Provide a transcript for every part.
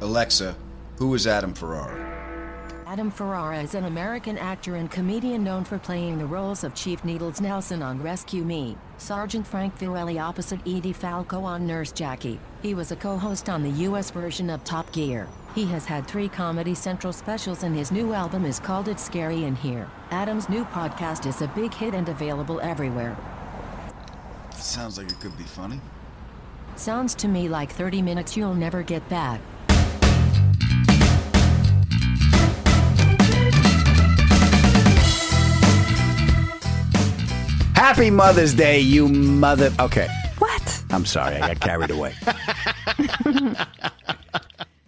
Alexa, who is Adam Ferrara? Adam Ferrara is an American actor and comedian known for playing the roles of Chief Needles Nelson on Rescue Me, Sergeant Frank Verrelli opposite Edie Falco on Nurse Jackie. He was a co-host on the U.S. version of Top Gear. He has had three Comedy Central specials and his new album is called It's Scary in Here. Adam's new podcast is a big hit and available everywhere. Sounds like it could be funny. Sounds to me like 30 minutes you'll never get back. Happy Mother's Day, you mother. Okay. What? I'm sorry, I got carried away.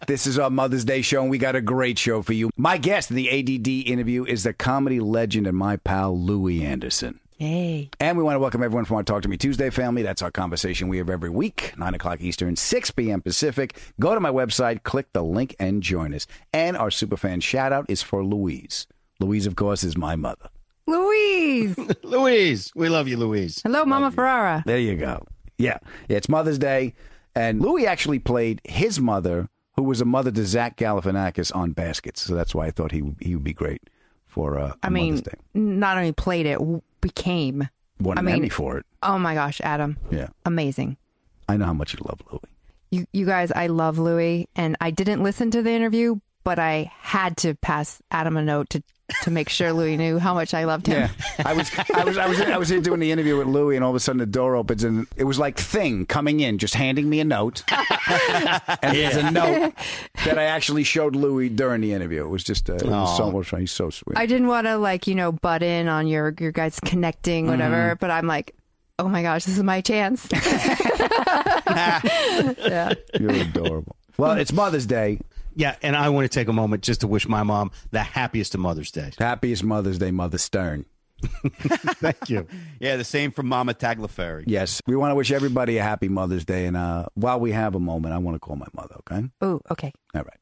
this is our Mother's Day show, and we got a great show for you. My guest in the ADD interview is the comedy legend and my pal, Louie Anderson. Hey. And we want to welcome everyone from our Talk to Me Tuesday family. That's our conversation we have every week, 9 o'clock Eastern, 6 p.m. Pacific. Go to my website, click the link, and join us. And our superfan shout out is for Louise. Louise, of course, is my mother. Louise. Louise, we love you, Louise. Hello, Mama Ferrara. There you go. Yeah. yeah. It's Mother's Day. And Louie actually played his mother, who was a mother to Zach Galifianakis on Baskets. So that's why I thought he, would- he would be great for uh, I mean, Mother's Day. not only played it, became. Won I an mean- Emmy for it. Oh my gosh, Adam. Yeah. Amazing. I know how much you love Louie. You, you guys, I love Louie, and I didn't listen to the interview, but I had to pass Adam a note to to make sure Louie knew how much I loved him. Yeah, I was, I was, I was, I was here doing the interview with Louie, and all of a sudden the door opens, and it was like Thing coming in, just handing me a note, and there's a note that I actually showed Louie during the interview. It was just, uh, it was so much fun. He's so sweet. I didn't want to like you know butt in on your your guys connecting whatever, Mm-hmm. but I'm like, oh my gosh, this is my chance. yeah. You're adorable. Well, it's Mother's Day. Yeah, and I want to take a moment just to wish my mom the happiest of Mother's Day. Happiest Mother's Day, Mother Stern. Thank you. Yeah, the same from Mama Tagliaferri. Yes, we want to wish everybody a happy Mother's Day, and uh, while we have a moment, I want to call my mother. Okay. Oh, okay. All right.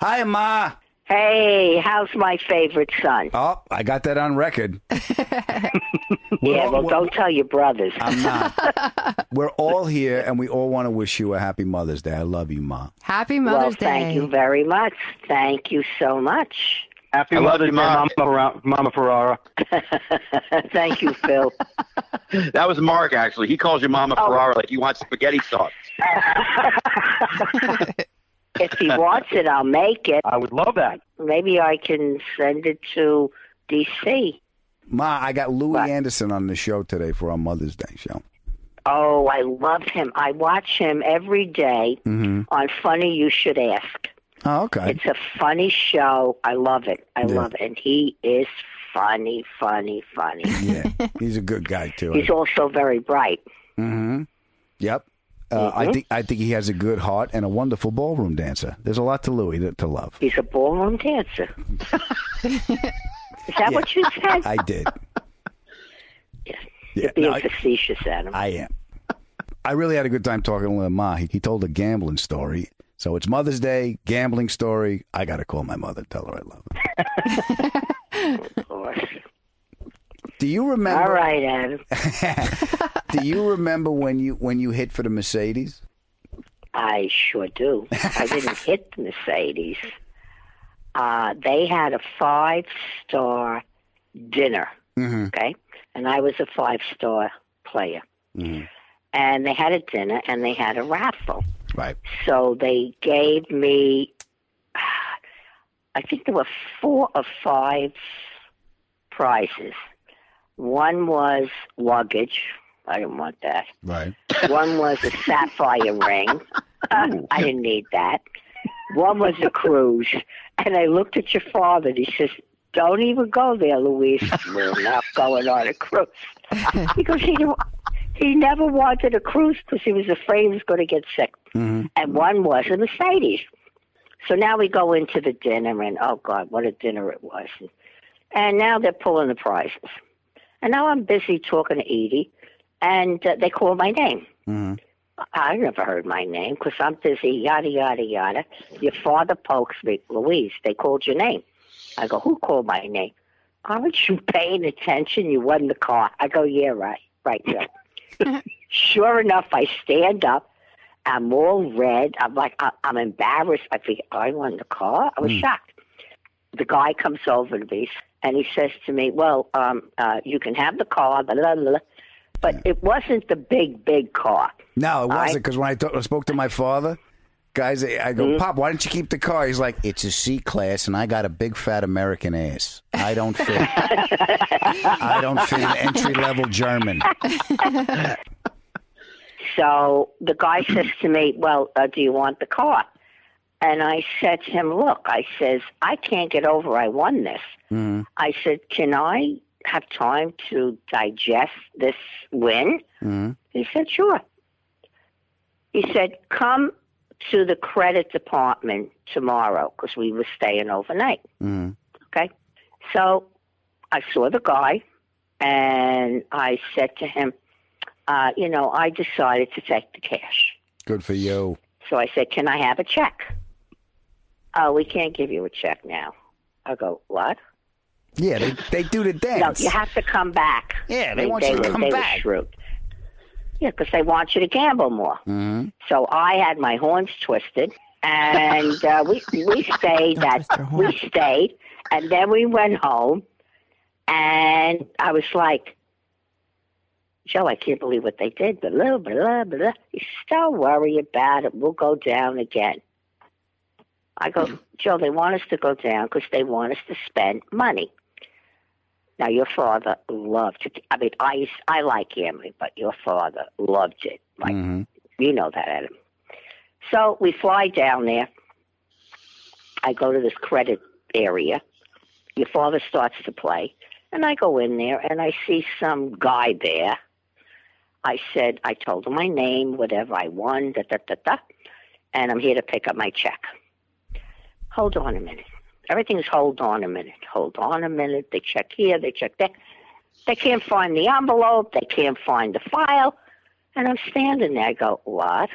Hi, Ma. Hey, how's my favorite son? Oh, I got that on record. yeah, well, don't tell your brothers. I'm not. We're all here, and we all want to wish you a happy Mother's Day. I love you, Mom. Happy well, Mother's Day. thank you very much. Thank you so much. Happy I Mother's Day, Mom. Mama, Ferra- Mama Ferrara. thank you, Phil. That was Mark, actually. He calls you Mama Oh. Ferrara like he wants spaghetti sauce. If he wants it, I'll make it. I would love that. Maybe I can send it to DC. Ma, I got Louie What? Anderson on the show today for our Mother's Day show. Oh, I love him. I watch him every day Mm-hmm. on Funny You Should Ask. Oh, okay. It's a funny show. I love it. I Yeah. love it. And he is funny, funny, funny. yeah, he's a good guy too. He's also very bright. Mm-hmm. Yep. Uh, I Mhm. think I think he has a good heart and a wonderful ballroom dancer. There's a lot to Louie to, to love. He's a ballroom dancer. Is that what you said? I did. You're being no, facetious, Adam. I am. I really had a good time talking to Ma. He, he told a gambling story. So it's Mother's Day, gambling story. I got to call my mother, tell her I love her. of course. Do you remember? All right, Adam. Do you remember when you when you hit for the Mercedes? I sure do. I didn't hit the Mercedes. Uh, they had a five star dinner, Mm-hmm. okay? And I was a five star player. Mm-hmm. And they had a dinner and they had a raffle. Right. So they gave me, I think there were four or five prizes. One was luggage. I didn't want that. Right. One was a sapphire ring. Uh, I didn't need that. One was a cruise. And I looked at your father and he says, Don't even go there, Louise. We're not going on a cruise. because he, he never wanted a cruise because he was afraid he was going to get sick. Mm-hmm. And one was a Mercedes. So now we go into the dinner, and oh, God, what a dinner it was. And now they're pulling the prizes. And now I'm busy talking to Edie, and uh, they call my name. Mm-hmm. I never heard my name because I'm busy, yada, yada, yada. Your father pokes me, Louise, they called your name. I go, who called my name? Aren't you paying attention? You won the car. I go, yeah, right, right, Joe. sure enough, I stand up. I'm all red. I'm like, I- I'm embarrassed. I think I won the car. I was Hmm. shocked. The guy comes over to me and he says to me, "Well, um, uh, you can have the car, blah, blah, blah, blah." but it wasn't the big, big car. No, it wasn't because when I spoke to my father, guys, I go, Mm-hmm. Pop, why don't you keep the car? He's like, it's a C class, and I got a big fat American ass. I don't fit. I don't fit an entry level German. So the guy says to me, "Well, uh, do you want the car?" And I said to him, "Look, I says I can't get over I won this. Mm-hmm. I said, can I have time to digest this win?" Mm-hmm. He said, "Sure." He said, "Come to the credit department tomorrow because we were staying overnight." Mm-hmm. Okay. So I saw the guy and I said to him, uh, you know, I decided to take the cash. Good for you. So I said, can I have a check? Oh, we can't give you a check now. I go, what? Yeah, they, they do the dance. No, you have to come back. Yeah, they want you to were, come they back. Were shrewd. Yeah, because they want you to gamble more. Mm-hmm. So I had my horns twisted, and uh, we we stayed. That we stayed, and then we went home, and I was like, Joe, I can't believe what they did. Blah blah blah blah. He said, Don't worry about it. We'll go down again. I go, Joe. They want us to go down because they want us to spend money. Now, your father loved it. I mean, I used- I like gambling, but your father loved it. Like Mm-hmm. you know that, Adam. So we fly down there. I go to this credit area. Your father starts to play, and I go in there and I see some guy there. I said, I told him my name, whatever I won, da da da da, and I'm here to pick up my check. Hold on a minute. Everything's hold on a minute. Hold on a minute. They check here, they check there. They can't find the envelope. They can't find the file. And I'm standing there. I go, what?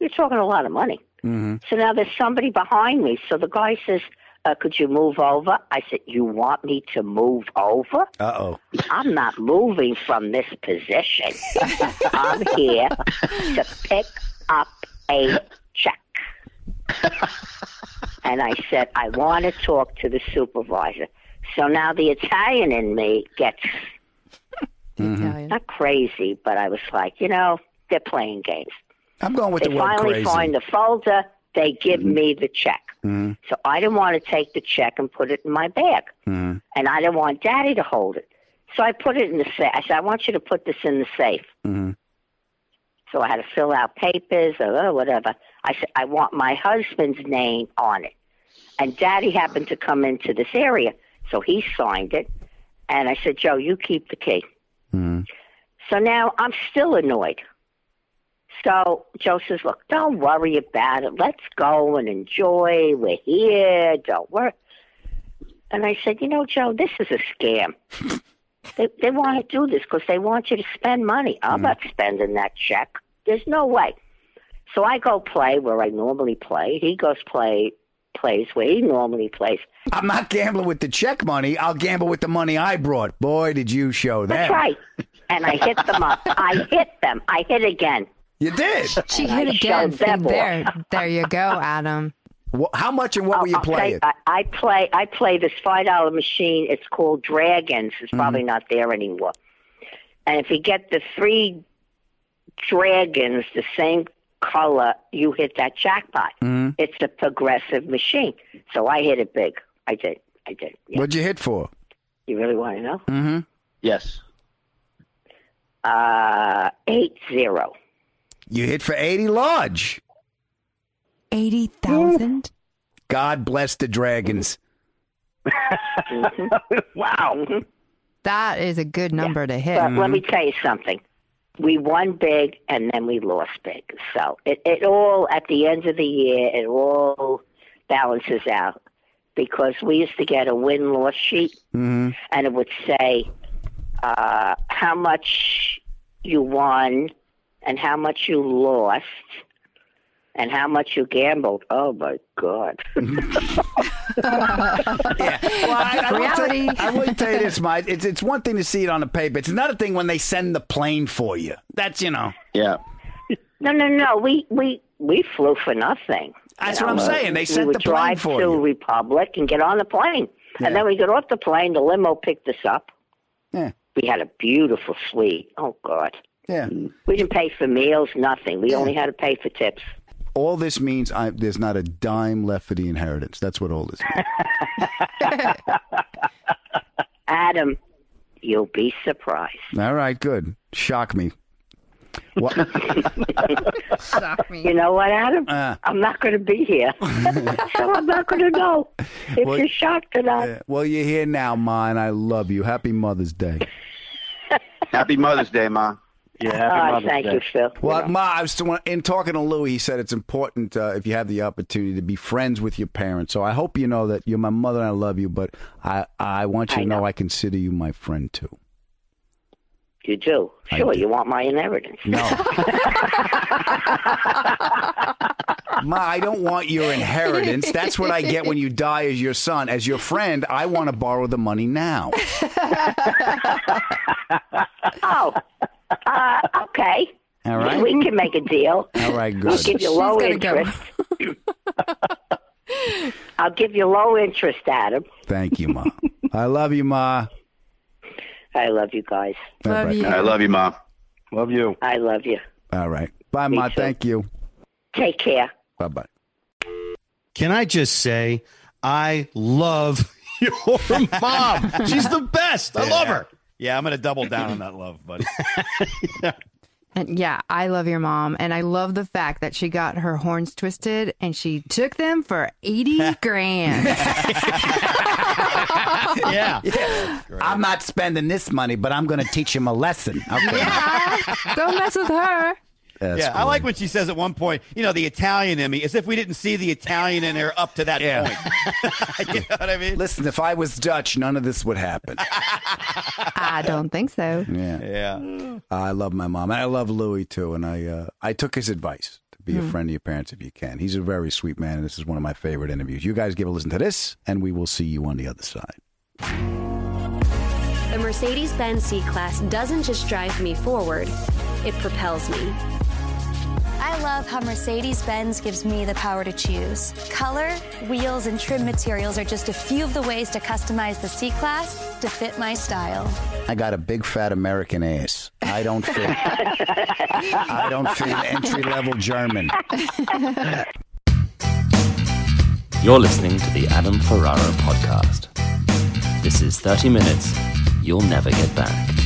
You're talking a lot of money. Mm-hmm. So now there's somebody behind me. So the guy says, uh, could you move over? I said, you want me to move over? Uh oh. I'm not moving from this position. I'm here to pick up a check. and I said, I want to talk to the supervisor. So now the Italian in me gets Mm-hmm. not crazy, but I was like, you know, they're playing games. I'm going with they the word finally crazy. find the folder. They give me the check. Mm-hmm. So I didn't want to take the check and put it in my bag. Mm-hmm. And I didn't want Daddy to hold it. So I put it in the safe. I said, I want you to put this in the safe. So I had to fill out papers or uh, whatever. I said, I want my husband's name on it. And Daddy happened to come into this area. So he signed it. And I said, Joe, you keep the key. Mm-hmm. So now I'm still annoyed. So Joe says, "Look, don't worry about it. Let's go and enjoy. We're here. Don't worry." And I said, "You know, Joe, this is a scam. they they want to do this because they want you to spend money. I'm mm-hmm. not spending that check. There's no way." So I go play where I normally play. He goes play plays where he normally plays. I'm not gambling with the check money. I'll gamble with the money I brought. Boy, did you show that. That's right. And I hit them up. I hit them. I hit again. You did. She And hit I again. See, there, there you go, Adam. Wha- How much and what were you I'll tell playing? you, I, I play. I play this five dollar machine. It's called Dragons. It's probably Mm-hmm. not there anymore. And if you get the three dragons, the same color, you hit that jackpot. Mm-hmm. It's a progressive machine. So I hit it big. I did. I did. Yeah. What'd you hit for? You really want to know? Mm-hmm. Yes. Uh, eight zero. You hit for 80 large. 80,000? God bless the dragons. wow. That is a good number to hit. But let me tell you something. We won big and then we lost big. So it, it all, at the end of the year, it all balances out. Because we used to get a win loss sheet Mm-hmm. and it would say uh, how much you won and how much you lost and how much you gambled. Oh my God. Well, I, I will tell, Reality. I will tell you this, Mike. It's it's one thing to see it on the paper. It's another thing when they send the plane for you. That's you know. Yeah. No, no, no. We we we flew for nothing. That's You what I'm saying. They we sent would the plane for you. drive to you. Republic and get on the plane, Yeah. and then we got off the plane. The limo picked us up. Yeah. We had a beautiful suite. Oh God, Yeah. we didn't pay for meals, nothing. We only had to pay for tips. All this means I, there's not a dime left for the inheritance. That's what all this means. Adam, you'll be surprised. all right, good. Shock me. What? Shock me. You know what, Adam? Uh. I'm not going to be here, so I'm not going to know if Well, you're shocked or not. Yeah, well, you're here now, Ma, and I love you. Happy Mother's Day. Happy Mother's Day, Ma. Yeah, happy Ah, thank Day. you, Phil. Well, Ma, I was in talking to Louie. He said it's important uh, if you have the opportunity to be friends with your parents. So I hope you know that you're my mother and I love you, but I I want you I to know. know. I consider you my friend too. You do. Sure, do. you want my inheritance. No. Ma, I don't want your inheritance. That's what I get when you die as your son. As your friend, I want to borrow the money now. Oh, uh, okay. All right. We can make a deal. All right, I'll good. give you low gonna go. interest. I'll give you low interest, Adam. Thank you, Ma. I love you, Ma. I love you guys. Love Bye-bye. you. I love you, Ma. Love you. I love you. All right. Bye, Me Ma. too. Thank you. Take care. Bye bye. Can I just say, I love your mom. She's the best. I love her. Yeah, I'm going to double down on that love, buddy. And yeah, I love your mom. And I love the fact that she got her horns twisted and she took them for 80 grand. Yeah. I'm not spending this money, but I'm going to teach him a lesson. Okay. yeah, don't mess with her. That's yeah, I like when she says at one point, you know, the Italian in me, as if we didn't see the Italian in her up to that Yeah. point. you know what I mean? Listen, if I was Dutch, none of this would happen. I don't think so. Yeah. Yeah. I love my mom. And I love Louie too. And I uh, I took his advice to be a friend to your parents if you can. He's a very sweet man, and this is one of my favorite interviews. You guys give a listen to this, and we will see you on the other side. The Mercedes Benz C Class doesn't just drive me forward, it propels me. I love how Mercedes Benz gives me the power to choose. Color, wheels, and trim materials are just a few of the ways to customize the C Class to fit my style. I got a big fat American ass. I don't fit. I don't fit an entry level German. You're listening to the Adam Ferrara podcast. This is 30 minutes you'll never get back.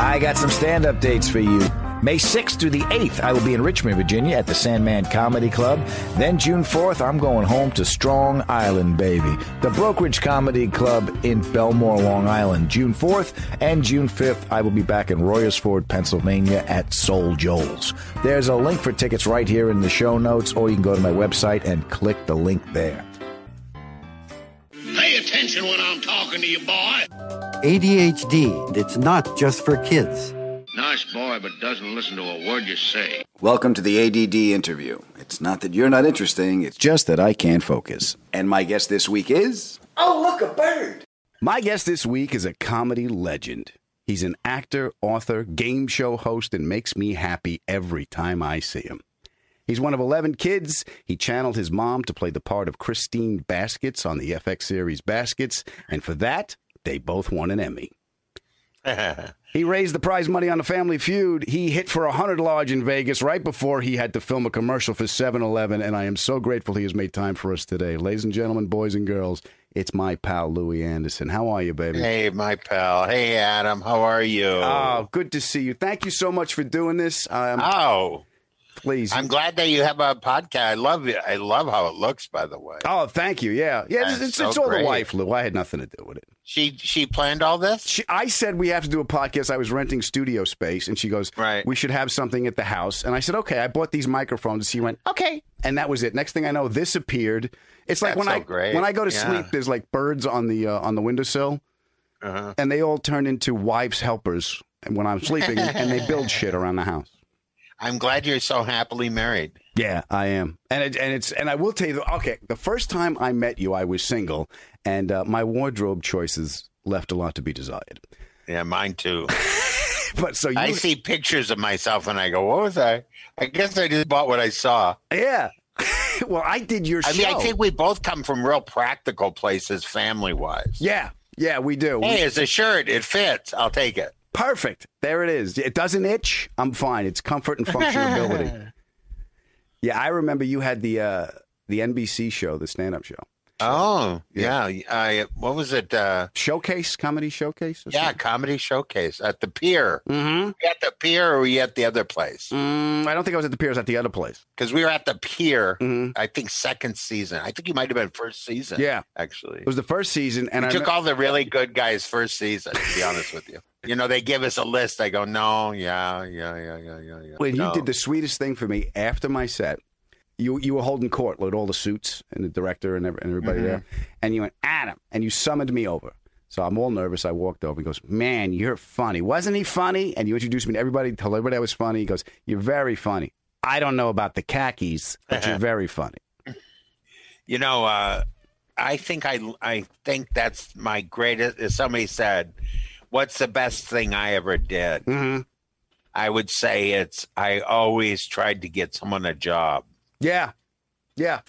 I got some stand up dates for you. May 6th through the 8th, I will be in Richmond, Virginia at the Sandman Comedy Club. Then June 4th, I'm going home to Strong Island, baby. The Brokerage Comedy Club in Bellmore, Long Island, June 4th. And June 5th, I will be back in Royersford, Pennsylvania at Soul Joel's. There's a link for tickets right here in the show notes, or you can go to my website and click the link there. Pay attention when I'm talking to you, boy. ADHD, it's not just for kids. Nice boy, but doesn't listen to a word you say. Welcome to the ADD interview. It's not that you're not interesting, it's just that I can't focus. And my guest this week is. Oh, look, a bird! My guest this week is a comedy legend. He's an actor, author, game show host, and makes me happy every time I see him. He's one of 11 kids. He channeled his mom to play the part of Christine Baskets on the FX series Baskets, and for that, they both won an Emmy. he raised the prize money on the Family Feud. He hit for a hundred large in Vegas right before he had to film a commercial for 7-Eleven, and I am so grateful he has made time for us today. Ladies and gentlemen, boys and girls, it's my pal Louie Anderson. How are you, baby? Hey, my pal. Hey, Adam. How are you? Oh, good to see you. Thank you so much for doing this. Um, oh, please. I'm glad that you have a podcast. I love it. I love how it looks. By the way. Oh, thank you. Yeah, yeah. It's, That's it's, so it's all great. the wife, Lou. I had nothing to do with it. She she planned all this. She, I said we have to do a podcast. I was renting studio space, and she goes, "Right, we should have something at the house." And I said, "Okay." I bought these microphones. She went, "Okay," and that was it. Next thing I know, this appeared. It's like That's when so I great. when I go to Yeah. sleep, there's like birds on the uh, on the windowsill, Uh-huh. and they all turn into wives' helpers when I'm sleeping, and they build shit around the house. I'm glad you're so happily married. Yeah, I am, and it, and it's and I will tell you. Okay, the first time I met you, I was single, and uh, my wardrobe choices left a lot to be desired. Yeah, mine too. but so you, I see pictures of myself and I go, "What was I?" I guess I just bought what I saw. Yeah. well, I did your shirt. I mean, I think we both come from real practical places, family wise. Yeah, yeah, we do. Hey, it's a shirt. It fits. I'll take it. Perfect. There it is. It doesn't itch. I'm fine. It's comfort and functionality. yeah, I remember you had the uh, the NBC show, the stand up show. Oh, yeah. I, what was it? Uh, showcase, comedy showcase? Yeah, something? comedy showcase at the pier. Mm-hmm. At the pier or were you at the other place? Mm, I don't think I was at the pier. I was at the other place. Because we were at the pier, Mm-hmm. I think second season. I think you might have been first season. Yeah. Actually. It was the first season, and we I took remem- all the really good guys first season, to be honest with you. You know, they give us a list. I go, no, yeah, yeah, yeah, yeah, yeah, yeah. when no. you did the sweetest thing for me after my set. You you were holding court with all the suits and the director and, ev- and everybody Mhm. there, and you went Adam, and you summoned me over. So I'm all nervous. I walked over. He goes, "Man, you're funny. Wasn't he funny?" And you introduced me to everybody. Told everybody I was funny. He goes, "You're very funny. I don't know about the khakis, but you're very funny." You know, uh, I think I I think that's my greatest. As somebody said, "What's the best thing I ever did?" Mm-hmm. I would say it's I always tried to get someone a job. Yeah, yeah.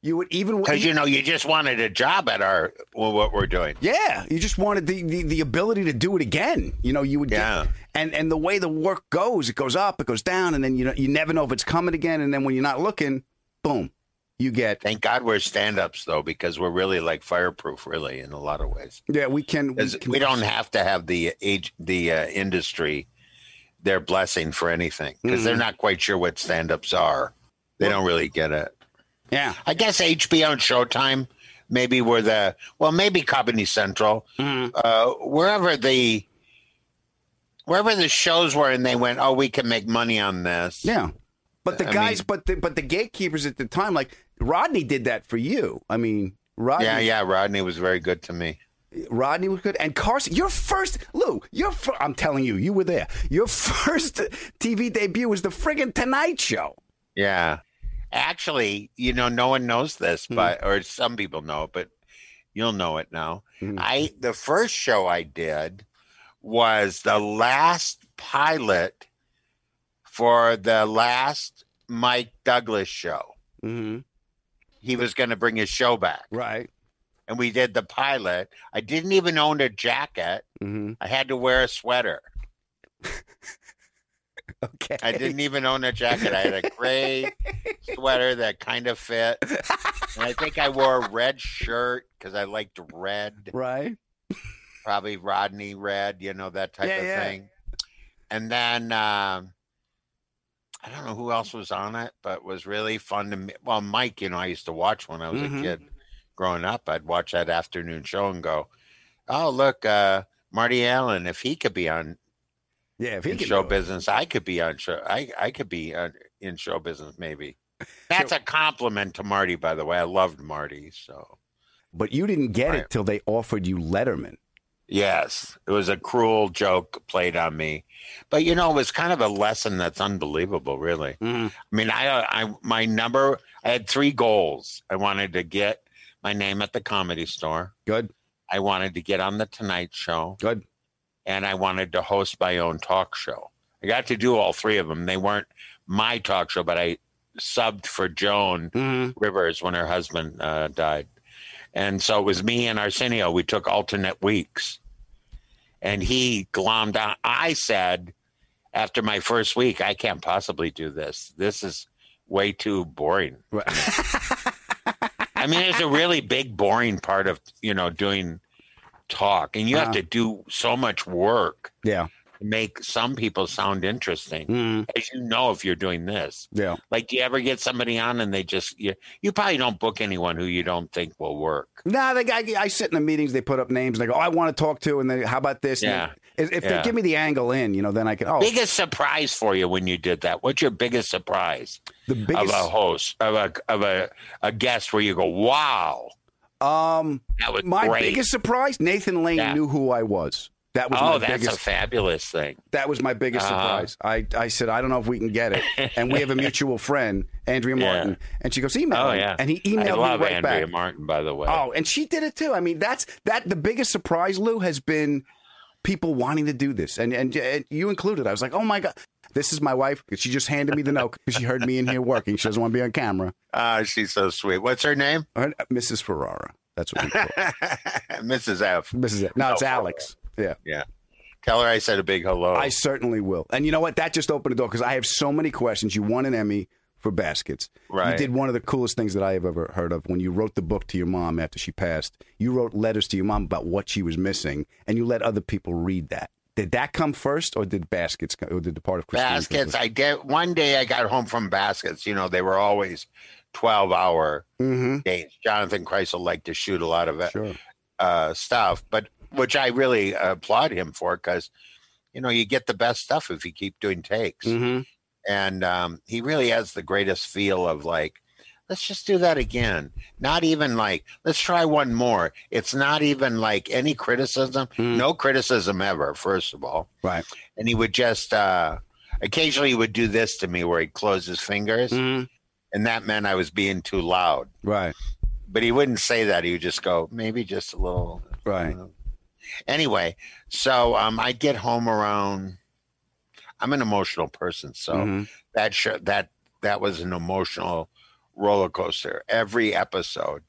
You would even because you know you just wanted a job at our well, what we're doing. Yeah, you just wanted the, the, the ability to do it again. You know, you would Yeah. get, and and the way the work goes, it goes up, it goes down, and then you know you never know if it's coming again. And then when you're not looking, boom, you get. Thank God we're stand-ups though, because we're really like fireproof, really in a lot of ways. Yeah, we can. We, can we don't have to have the age the uh, industry their blessing for anything because they're Mhm. not quite sure what stand-ups are. They don't really get it. Yeah, I guess HBO and Showtime maybe were the well, maybe Comedy Central, Mm-hmm. uh, wherever the wherever the shows were, and they went, oh, we can make money on this. Yeah, but the I guys, mean- but the but the gatekeepers at the time, like Rodney, did that for you. I mean, Rodney. yeah, yeah. Rodney was very good to me. Rodney was good, and Carson. Your first, Lou. Your fir- I'm telling you, you were there. Your first TV debut was the friggin' Tonight Show. Yeah. Actually, you know, no one knows this, Hmm. but or some people know it, but you'll know it now. I the first show I did was the last pilot for the last Mike Douglas show. Mm-hmm. He was going to bring his show back. Right. And we did the pilot. I didn't even own a jacket. Mm-hmm. I had to wear a sweater. Okay. I didn't even own a jacket. I had a gray sweater that kind of fit. And I think I wore a red shirt because I liked red. Right. Probably Rodney red, you know, that type Yeah, of yeah. thing. And then um, I don't know who else was on it, but it was really fun to me. Well, Mike, you know, I used to watch when I was Mhm. a kid growing up. I'd watch that afternoon show and go, oh, look, uh, Marty Allen, if he could be on Yeah, if he could show business, I could be on show. I I could be uh, in show business maybe. That's a compliment to Marty, by the way. I loved Marty. So But you didn't get Right. it till they offered you Letterman. Yes, it was a cruel joke played on me, but you know, it was kind of a lesson that's unbelievable. Really, Mm-hmm. I mean, I I my number. I had three goals. I wanted to get my name at the comedy store. Good. I wanted to get on the Tonight Show. Good. And I wanted to host my own talk show. I got to do all three of them. They weren't my talk show, but I subbed for Joan Mm-hmm. Rivers when her husband uh, died. And so it was me and Arsenio. We took alternate weeks. And he glommed on. I said, after my first week, I can't possibly do this. This is way too boring. I mean, it's a really big, boring part of, you know, doing talk. And you have Uh-huh. to do so much work Yeah. To make some people sound interesting. Mhm. As you know, if you're doing this. Yeah. Like, do you ever get somebody on and they just, you, you probably don't book anyone who you don't think will work. Nah, the guy. I sit in the meetings. They put up names. and They go, oh, "I want to talk to," and they, how about this? Yeah. If, if they give me the angle in, you know, then I can. Oh, Biggest surprise for you when you did that? What's your biggest surprise the biggest. of a host, of a, of a, a guest where you go, wow, um, that was my great. biggest surprise. Nathan Lane Yeah. knew who I was. That was oh, that's biggest. a fabulous thing. That was my biggest Uh-huh. surprise. I, I said, I don't know if we can get it. And we have a mutual friend, Andrea Yeah. Martin. And she goes, email Oh, him. yeah. And he I emailed love me right back. Andrea back. Martin, by the way. Oh, and she did it too. I mean, that's that the biggest surprise, Lou, has been people wanting to do this. And, and, and you included. I was like, oh my God. This is my wife. She just handed me the note because she heard me in here working. She doesn't want to be on camera. Ah, she's so sweet. What's her name? Her- Mrs. Ferrara. That's what we call her. Mrs. F. Mrs. F. No, it's Oh, Alex. Yeah. Yeah. Tell her I said a big hello. I certainly will. And you know what? That just opened the door because I have so many questions. You won an Emmy for baskets. Right. You did one of the coolest things that I have ever heard of when you wrote the book to your mom after she passed. You wrote letters to your mom about what she was missing, and you let other people read that. Did that come first, or did baskets, co- or did the part of Christine? baskets. I did one day. I got home from baskets. You know, they were always twelve hour Mhm. days. Jonathan Krisel liked to shoot a lot of it, Sure. uh, stuff, but which I really applaud him for because you know you get the best stuff if you keep doing takes. Mhm. And um, he really has the greatest feel of like let's just do that again. Not even like, let's try one more. It's not even like any criticism, no criticism ever, first of all. Right. And he would just, uh, occasionally he would do this to me where he'd close his fingers. And that meant I was being too loud. Right. But he wouldn't say that. He would just go, maybe just a little. Right. Anyway, so um, I get home around. I'm an emotional person, so Mm-hmm. that sh- that that was an emotional roller coaster. Every episode,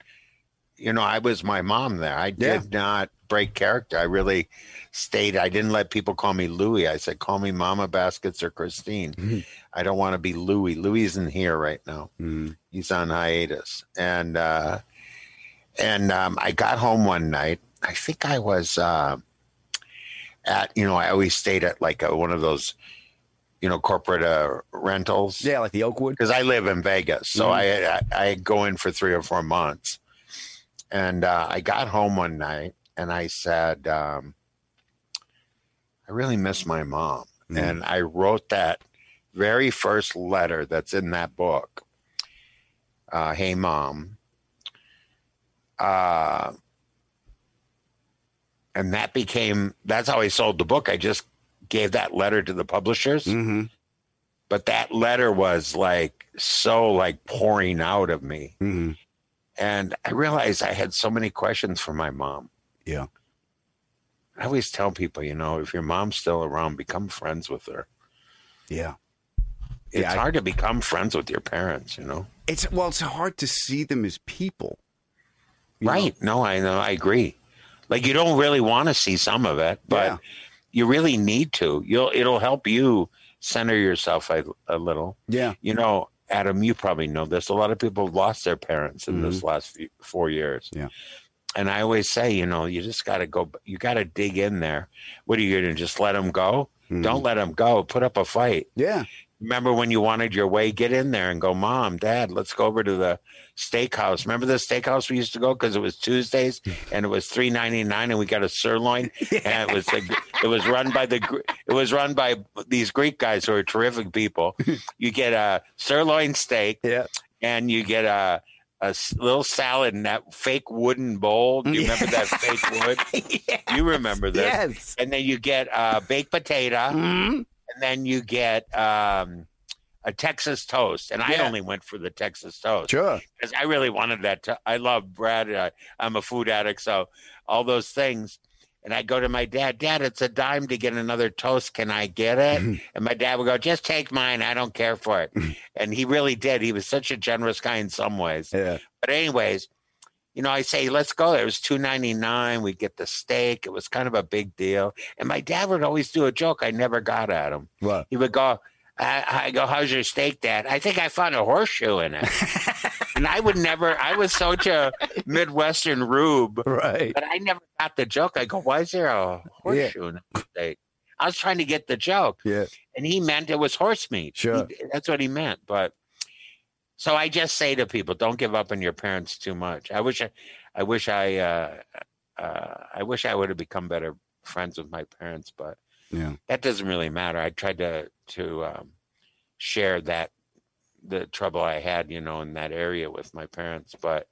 you know, I was my mom there. I did not break character. I really stayed. I didn't let people call me Louie. I said, call me Mama Baskets or Christine. Mm-hmm. I don't want to be Louie. Louie isn't here right now. He's on hiatus, and uh, and um, I got home one night. I think I was uh, at you know I always stayed at like a, one of those you know corporate uh, rentals. Yeah, like the Oakwood. Because I live in Vegas, so Mhm. I, I I go in for three or four months, and uh, I got home one night and I said, um, I really miss my mom, and I wrote that very first letter that's in that book. Uh, hey, mom. Uh, and that became that's how I sold the book. I just gave that letter to the publishers. Mm-hmm. But that letter was like so like pouring out of me. Mm-hmm. And I realized I had so many questions for my mom. Yeah. I always tell people, you know, if your mom's still around, become friends with her. Yeah. It's Yeah, I- hard to become friends with your parents, you know. It's well, it's hard to see them as people. right. No, I know. I agree. Like you don't really want to see some of it, but Yeah. you really need to. You'll it'll help you center yourself a, a little. Yeah. You know, Adam, you probably know this. A lot of people have lost their parents in this mm-hmm. last few, four years. Yeah. And I always say, you know, you just got to go. You got to dig in there. What are you going to just let them go? Mm-hmm. Don't let them go. Put up a fight. Yeah. Remember when you wanted your way? Get in there and go, Mom, Dad, let's go over to the steakhouse. Remember the steakhouse we used to go because it was Tuesdays and it was three ninety nine, and we got a sirloin, and it was like it was run by the it was run by these Greek guys who are terrific people. You get a sirloin steak, yeah, and you get a a little salad in that fake wooden bowl. Do you remember that fake wood? You remember this? Yes. And then you get a baked potato, mm-hmm. And then you get um, a Texas toast. And I only went for the Texas toast. Sure. Because I really wanted that. To- I love bread. I, I'm a food addict, so all those things. And I go to my dad, Dad, it's a dime to get another toast. Can I get it? Mm-hmm. and my dad would go, Just take mine. I don't care for it. Mm-hmm. and he really did. He was such a generous guy in some ways. Yeah. But anyways, you know, I say, let's go. It was two ninety nine. We get the steak. It was kind of a big deal. And my dad would always do a joke I never got at him. What? He would go, I, I go, how's your steak, Dad? I think I found a horseshoe in it. and I would never. I was such a Midwestern rube, right? But I never got the joke. I go, why is there a horseshoe in the steak? I was trying to get the joke, Yeah. and he meant it was horse meat. Sure. He- that's what he meant. But so I just say to people, don't give up on your parents too much. I wish I, I wish I, uh, uh, I wish I would have become better friends with my parents, but Yeah. that doesn't really matter. I tried to to um, share that the trouble I had, you know, in that area with my parents. But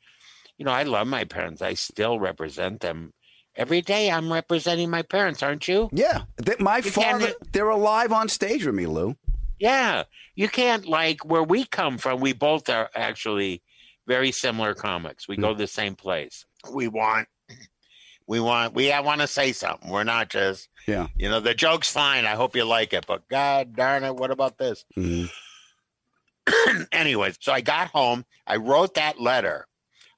you know, I love my parents. I still represent them every day. I'm representing my parents, aren't you? Yeah, Th- my You father. They're alive on stage with me, Lou. Yeah, you can't like where we come from. We both are actually very similar comics. We go to the same place. We want, we want, we I want to say something. We're not just, Yeah. you know, the joke's fine. I hope you like it, but God darn it, what about this? Mhm. Anyways, so I got home. I wrote that letter.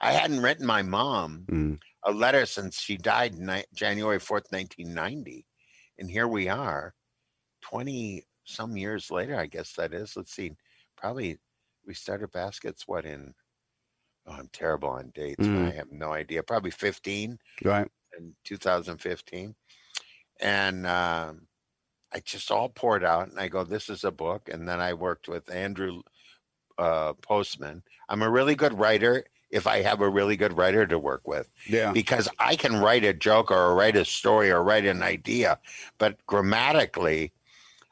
I hadn't written my mom Mm. a letter since she died ni- January 4th, 1990. And here we are, 20 some years later, I guess that is. Let's see, probably we started baskets, what, in, oh, I'm terrible on dates. Mm. I have no idea. Probably 15 Right. in 2015. And um, I just all poured out and I go, this is a book. And then I worked with Andrew uh, Postman. I'm a really good writer if I have a really good writer to work with. Yeah. Because I can write a joke or write a story or write an idea, but grammatically,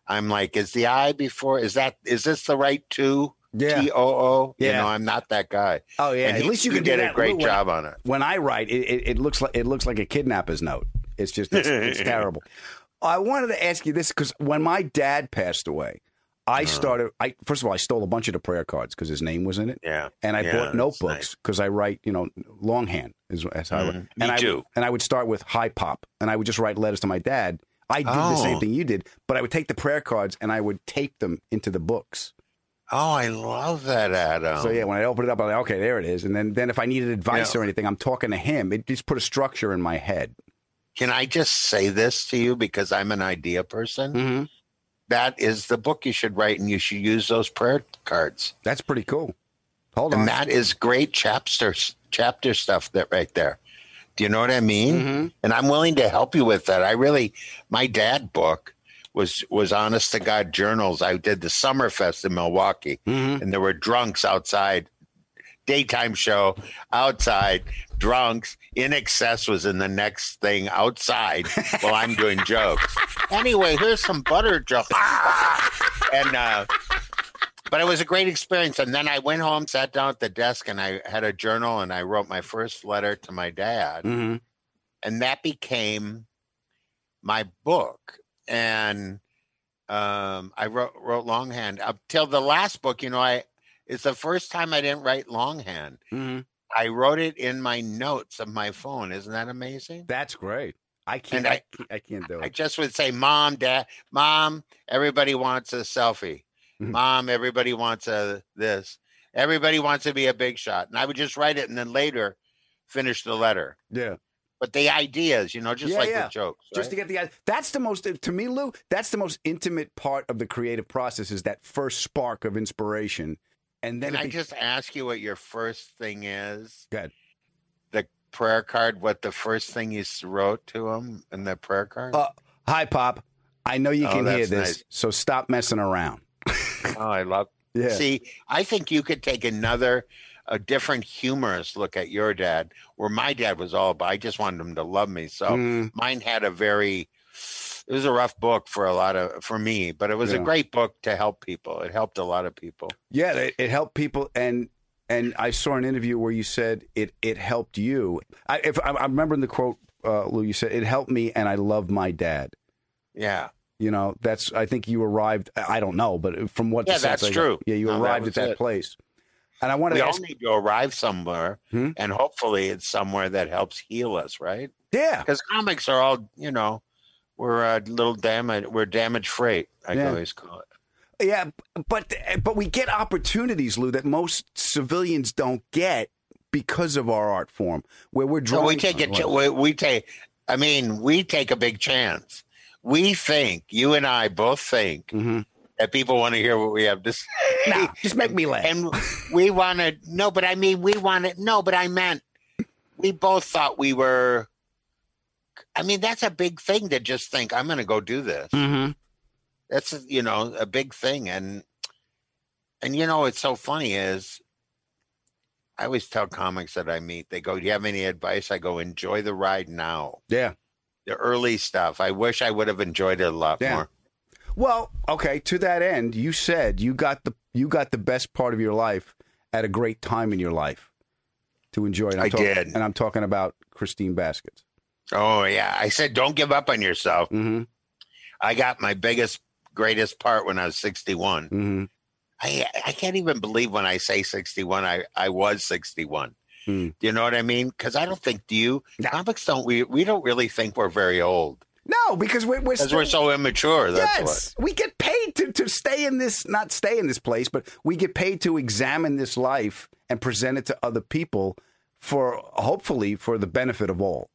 I'm like, is the I before? Is that is this the right two? Yeah. T O O. You Yeah. know, I'm not that guy. Oh yeah, And at he- least you can do did a great when- job on it. When I write, it, it, it looks like it looks like a kidnapper's note. It's just it's, it's terrible. I wanted to ask you this because when my dad passed away, I Uh-huh. started. I first of all, I stole a bunch of the prayer cards because his name was in it. Yeah. and I Yeah, bought notebooks because I write, you know, longhand is as how I write. And Me I, too. And I would start with high pop, and I would just write letters to my dad. I did the same Oh. thing you did, but I would take the prayer cards and I would tape them into the books. Oh, I love that, Adam. So yeah, when I open it up, I'm like, okay, there it is. And then, then if I needed advice Yeah. or anything, I'm talking to him. It just put a structure in my head. Can I just say this to you because I'm an idea person? Mm-hmm. That is the book you should write, and you should use those prayer cards. That's pretty cool. Hold and on. that is great chapter chapter stuff. That right there. Do you know what I mean? Mm-hmm. And I'm willing to help you with that. I really, my dad book was was honest to God journals. I did the Summerfest in Milwaukee, Mm-hmm. and there were drunks outside. Daytime show outside, drunks. INXS was in the next thing outside while I'm doing jokes. Anyway, here's some butter jokes. and uh, but it was a great experience. And then I went home, sat down at the desk, and I had a journal, and I wrote my first letter to my dad, Mm-hmm. and that became my book. And um, I wrote wrote longhand up till the last book. You know, I it's the first time I didn't write longhand. Mm-hmm. I wrote it in my notes of my phone. Isn't that amazing? That's great. I can't. I, I- can't- do can't I just would say, "Mom, Dad, Mom, everybody wants a selfie. Mhm. Mom, everybody wants a this. Everybody wants to be a big shot." And I would just write it, and then later finish the letter. Yeah. But the ideas, you know, just Yeah, like yeah. the jokes, Just to get the idea. That's the most to me, Lou. That's the most intimate part of the creative process. Is that first spark of inspiration, and then Can I be- just ask you what your first thing is? Good. The prayer card. What the first thing you wrote to him in the prayer card? Uh, hi, Pop. I know you Oh, can hear this, nice. so stop messing around. Oh, I love. Yeah. See, I think you could take another, a different humorous look at your dad, where my dad was all about. I just wanted him to love me. So Mm. mine had a very. It was a rough book for a lot of for me, but it was Yeah. a great book to help people. It helped a lot of people. Yeah, it, it helped people, and and I saw an interview where you said it it helped you. I if I, I'm remembering the quote, uh, Lou. You said it helped me, and I love my dad. Yeah. You know, that's. I think you arrived. I don't know, but from what Yeah, that's I got- true. Yeah, you No, arrived was at that it. place, and I wanted We to all ask. need to arrive somewhere, Hmm? and hopefully it's somewhere that helps heal us, right? Yeah, Because comics are all, you know, we're a little damage. We're damage freight. I Yeah. always call it. Yeah, but but we get opportunities, Lou, that most civilians don't get because of our art form, where we're drawing. we take it. We, we take. I mean, we take a big chance. We think you and I both think that people want to hear what we have to say. Mm-hmm. No, just make me laugh. And we want to. No, but I mean, we want to. No, but I meant we both thought we were. I mean, that's a big thing to just think I'm going to go do this. Mm-hmm. That's you know a big thing, and and you know what's so funny is I always tell comics that I meet, they go, "Do you have any advice?" I go, "Enjoy the ride now." Yeah. The early stuff. I wish I would have enjoyed it a lot Yeah. more. Well, okay. To that end, you said you got the you got the best part of your life at a great time in your life to enjoy. And I'm I talk- did. and I'm talking about Christine Baskets. Oh yeah, I said, "Don't give up on yourself." Mm-hmm. I got my biggest, greatest part when I was 61. Mm-hmm. I I can't even believe when I say 61. I I was 61. Do you know what I mean? Because I don't think do you no. comics don't we we don't really think we're very old No, because we're we're, still, we're so immature. That's yes, we get paid to, to stay in this, not stay in this place, but we get paid to examine this life and present it to other people for hopefully for the benefit of all.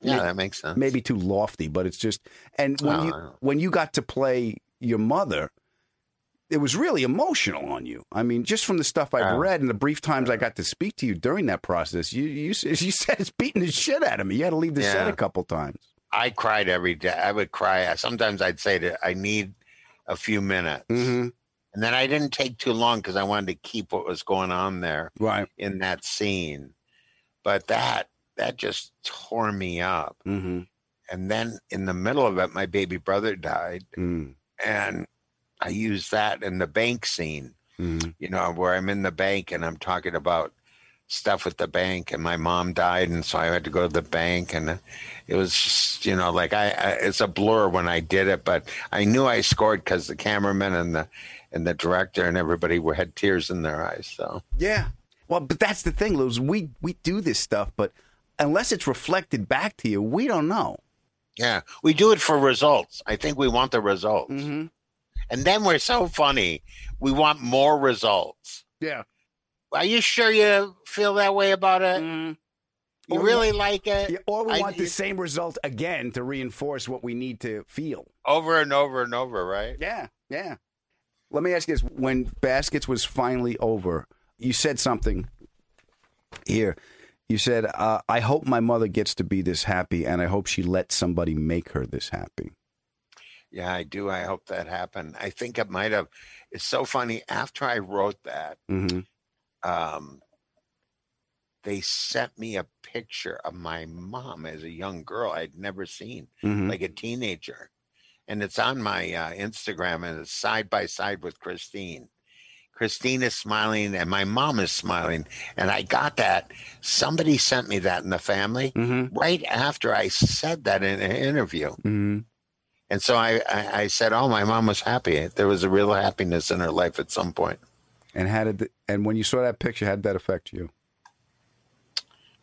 Yeah, May- that makes sense. Maybe too lofty, but it's just and when No, you when you got to play your mother, it was really emotional on you. I mean, just from the stuff I've Yeah. read and the brief times I got to speak to you during that process, you you you said it's beating the shit out of me. You had to leave the set a couple times. I cried every day. I would cry. Sometimes I'd say to I need a few minutes, Mm-hmm. and then I didn't take too long because I wanted to keep what was going on there Right. in that scene. But that that just tore me up. Mm-hmm. And then in the middle of it, my baby brother died, Mm. and I use that in the bank scene. You know, where I'm in the bank and I'm talking about stuff with the bank, and my mom died, and so I had to go to the bank, and it was just, you know, like I, I it's a blur when I did it, but I knew I scored because the cameraman and the and the director and everybody were had tears in their eyes. So Yeah. Well, but that's the thing, Luz. We we do this stuff, but unless it's reflected back to you, we don't know. Yeah, we do it for results. I think we want the results. Mm-hmm. And then we're so funny. We want more results. Yeah. Are you sure you feel that way about it? You Or really want- like it? Yeah, or we I- want the same result again to reinforce what we need to feel. over and over and over, right? Yeah, yeah. Let me ask you this: When baskets was finally over, you said something here. You said, uh, "I hope my mother gets to be this happy, and I hope she lets somebody make her this happy." Yeah, I do. I hope that happened. I think it might have. It's so funny. After I wrote that, Mm-hmm. um, they sent me a picture of my mom as a young girl I'd never seen, Mhm. like a teenager. And it's on my uh, Instagram and it's side by side with Christine. Christine is smiling and my mom is smiling. And I got that. Somebody sent me that in the family right after I said that in an interview. Mm-hmm. And so I, I, I said, Oh, my mom was happy. There was a real happiness in her life at some point. And how did? and when you saw that picture, how did that affect you?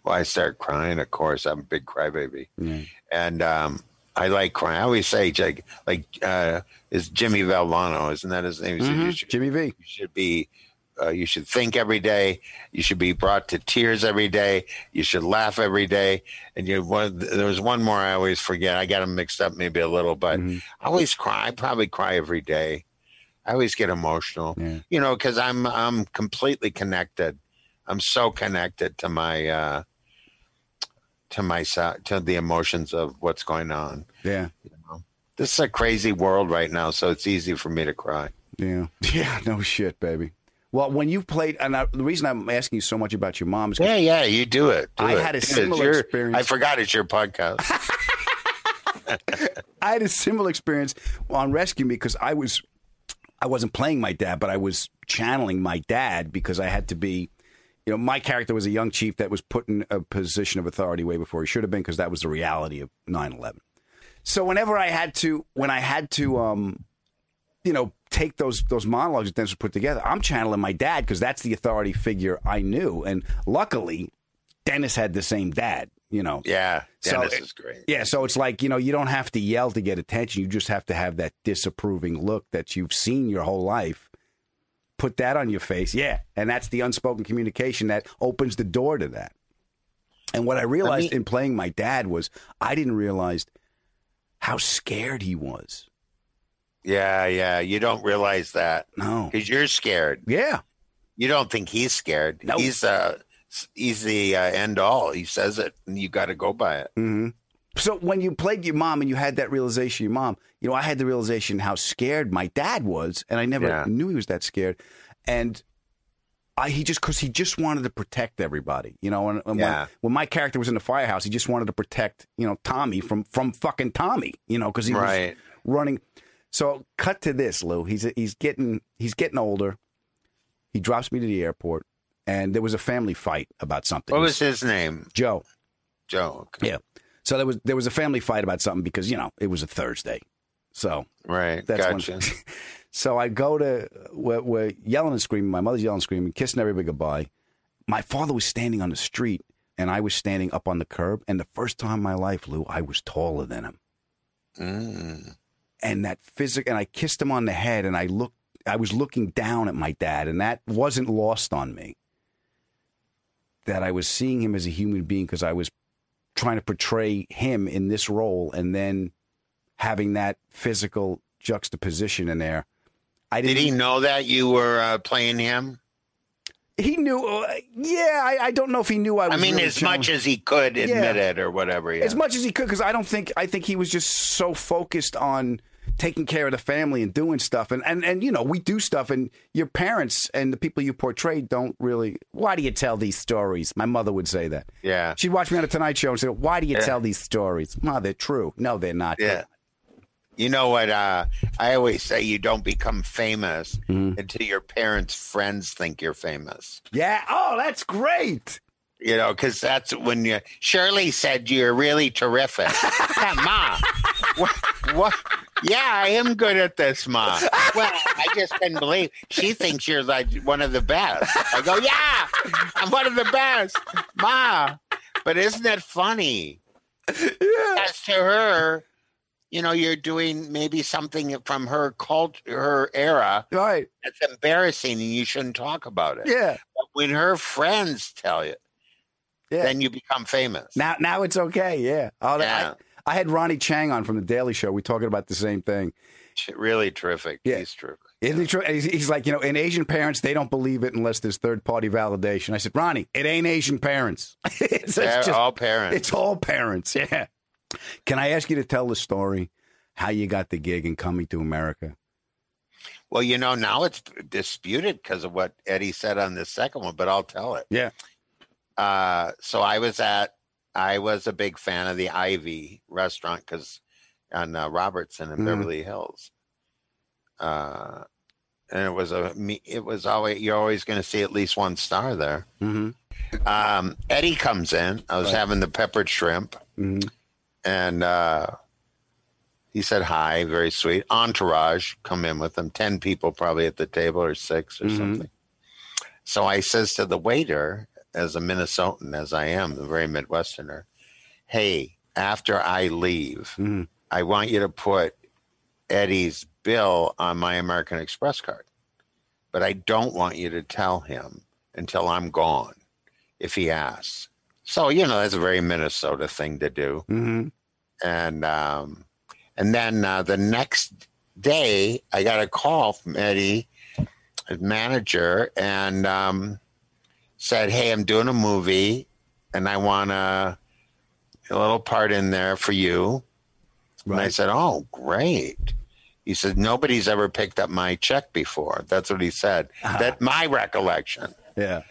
Well, I started crying, of course. I'm a big crybaby. Yeah. And um, I like crying. I always say, like, like uh, is Jimmy Valvano, isn't that his name? He said, you Mhm. should, Jimmy V. You should be, uh, you should think every day. You should be brought to tears every day. You should laugh every day. And you, one, there was one more I always forget. I got them mixed up maybe a little, but Mm-hmm. I always cry. I probably cry every day. I always get emotional, you know, because I'm I'm completely connected. I'm so connected to my uh, to my so- to the emotions of what's going on. Yeah. This is a crazy world right now, so it's easy for me to cry. Yeah. Yeah. No shit, baby. Well, when you played, and I, the reason I'm asking you so much about your mom is Yeah, yeah, you do it. Do I it. had a Do it. It's similar your- experience. I forgot it's your podcast. I had a similar experience on Rescue Me because I was I wasn't playing my dad, but I was channeling my dad because I had to be. You know, my character was a young chief that was put in a position of authority way before he should have been because that was the reality of 9-11. So whenever I had to, when I had to, um, you know, take those those monologues that Dennis put together, I'm channeling my dad because that's the authority figure I knew, and luckily, Dennis had the same dad. You know, Yeah, So Dennis it- is great. yeah, so it's like, you know, you don't have to yell to get attention. You just have to have that disapproving look that you've seen your whole life. Put that on your face. Yeah. And that's the unspoken communication that opens the door to that. And what I realized in playing my dad was I didn't realize how scared he was. Yeah, yeah. You don't realize that. No. Because you're scared. Yeah. You don't think he's scared. No. He's uh he's the uh, end all. He says it and you got to go by it. hmm So when you played your mom and you had that realization, your mom, you know, I had the realization how scared my dad was, and I never Yeah. knew he was that scared. And I, he just because he just wanted to protect everybody, you know. And, and Yeah. when, when my character was in the firehouse, he just wanted to protect, you know, Tommy from from fucking Tommy, you know, because he Right. was running. So cut to this, Lou. He's he's getting he's getting older. He drops me to the airport, and there was a family fight about something. What was his name? Joe. Joe. Okay. Yeah. So there was there was a family fight about something because you know it was a Thursday. So Right. that's when- gotcha. so I go to we're, we're yelling and screaming. My mother's yelling and screaming, kissing everybody goodbye. My father was standing on the street, and I was standing up on the curb. And the first time in my life, Lou, I was taller than him. Mm. And that physical, and I kissed him on the head, and I looked. I was looking down at my dad, and that wasn't lost on me. That I was seeing him as a human being because I was trying to portray him in this role, and then having that physical juxtaposition in there. I Did he know that you were uh, playing him? He knew. Uh, yeah, I, I don't know if he knew I was. I mean, really as much as he could admit Yeah. it or whatever. Yeah. as much as he could, because I don't think I think he was just so focused on taking care of the family and doing stuff, and and and you know we do stuff, and your parents and the people you portray don't really. Why do you tell these stories? My mother would say that. Yeah. She'd watch me on the Tonight Show and say, "Why do you Yeah. tell these stories?" Ma, they're true. No, they're not. Yeah. You know what? Uh, I always say you don't become famous Mm-hmm. until your parents' friends think you're famous. Yeah. Oh, that's great. You know, because that's when you. Shirley said you're really terrific. yeah, Ma. What, what? Yeah, I am good at this, Ma. Well, I just couldn't believe she thinks you're like one of the best. I go, yeah, I'm one of the best, Ma. But isn't that funny? Yeah. As to her, you know, you're doing maybe something from her cult, her era, right? That's embarrassing, and you shouldn't talk about it. Yeah. But when her friends tell you, then you become famous. Now, now it's okay. Yeah. Oh, Yeah. I, I had Ronny Chieng on from the Daily Show. We talking about the same thing. Really terrific. Yeah. He's terrific. Isn't he true? He's, he's like, you know, in Asian parents, they don't believe it unless there's third party validation. I said, Ronny, it ain't Asian parents. it's, They're all parents. It's all parents. Yeah. Can I ask you to tell the story how you got the gig and coming to America? Well, you know, now it's disputed because of what Eddie said on the second one, but I'll tell it. Yeah. Uh, so I was at, I was a big fan of the Ivy restaurant because on uh, Robertson in Mhm. Beverly Hills. Uh, and it was a, me- it was always, you're always going to see at least one star there. Mm-hmm. Um, Eddie comes in. I was Right. having the peppered shrimp, Mm-hmm. and uh, he said hi, very sweet. Entourage come in with them. ten people probably at the table, or six or Mhm. something. So I says to the waiter, as a Minnesotan as I am, a very Midwesterner, hey, after I leave, Mm-hmm. I want you to put Eddie's bill on my American Express card, but I don't want you to tell him until I'm gone if he asks. So, you know, that's a very Minnesota thing to do. Mm-hmm. And um, and then uh, the next day, I got a call from Eddie, his manager, and um, said, "Hey, I'm doing a movie, and I want a, a little part in there for you." And I said, "Oh, great." He said, "Nobody's ever picked up my check before." That's what he said. That my recollection. Yeah.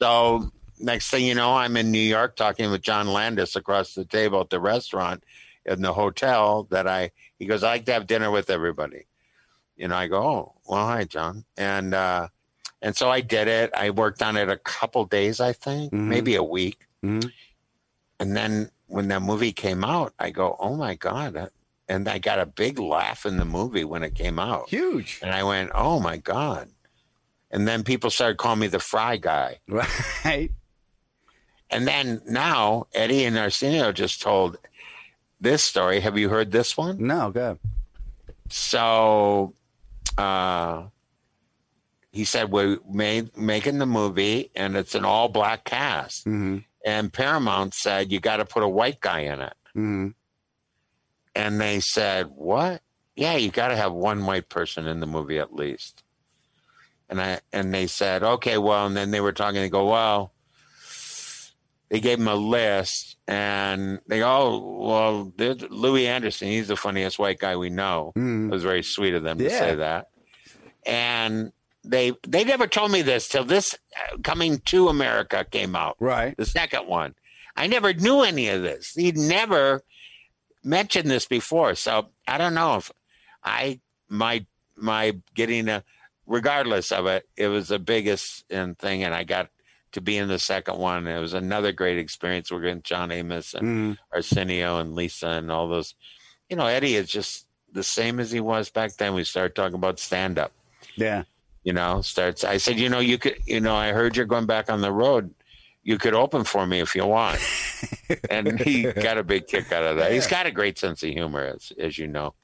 So next thing you know, I'm in New York talking with John Landis across the table at the restaurant in the hotel that I he goes, I like to have dinner with everybody. You know, I go, Oh, well, hi, John. And uh and so I did it. I worked on it a couple days, I think, Mhm. maybe a week. Mhm. And then when that movie came out, I go, Oh my God. And I got a big laugh in the movie when it came out. Huge. And I went, Oh my God. And then people started calling me the fry guy. Right. And then now Eddie and Arsenio just told this story. Have you heard this one? No, go. So uh he said we're made, making the movie and it's an all black cast. Mm-hmm. And Paramount said you got to put a white guy in it. Mm-hmm. And they said, "What? Yeah, you got to have one white person in the movie at least." And I and they said, "Okay, well." And then they were talking. They go, "Well." They gave him a list, and they go, "Oh, well, Louie Anderson. He's the funniest white guy we know." Mhm. It was very sweet of them to say that. And they they never told me this till this uh, coming to America came out. Right. The second one. I never knew any of this. He'd never mentioned this before. So I don't know if I my my getting a regardless of it, it was the biggest in thing and I got to be in the second one. It was another great experience. We're getting John Amos and Mhm. Arsenio and Lisa and all those. You know, Eddie is just the same as he was back then. We started talking about stand up Yeah. You know starts i said you know you could you know i heard you're going back on the road. You could open for me if you want. And he got a big kick out of that. He's got a great sense of humor as, as you know.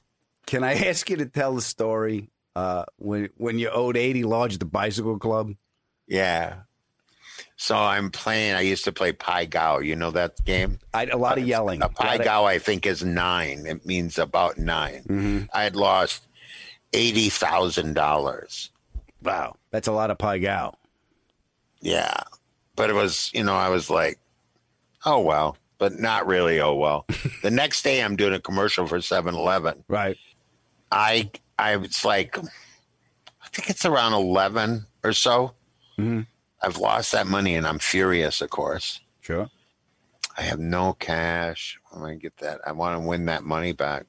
Can I ask you to tell the story uh, when when you owed eighty large at the bicycle club? yeah. So i'm playing i used to play pai gow. You know that game? I, a lot of yelling. a pai gow i think is nine. It means about 9 Mm-hmm. i had lost $80000 Wow, that's a lot of pai gow. Yeah. But it was, you know, I was like, oh, well, but not really, oh, well. the next day I'm doing a commercial for 7 Eleven. Right. I, I was like, I think it's around 11 or so. Mhm. I've lost that money and I'm furious, of course. Sure. I have no cash. I'm going to get that. I want to win that money back.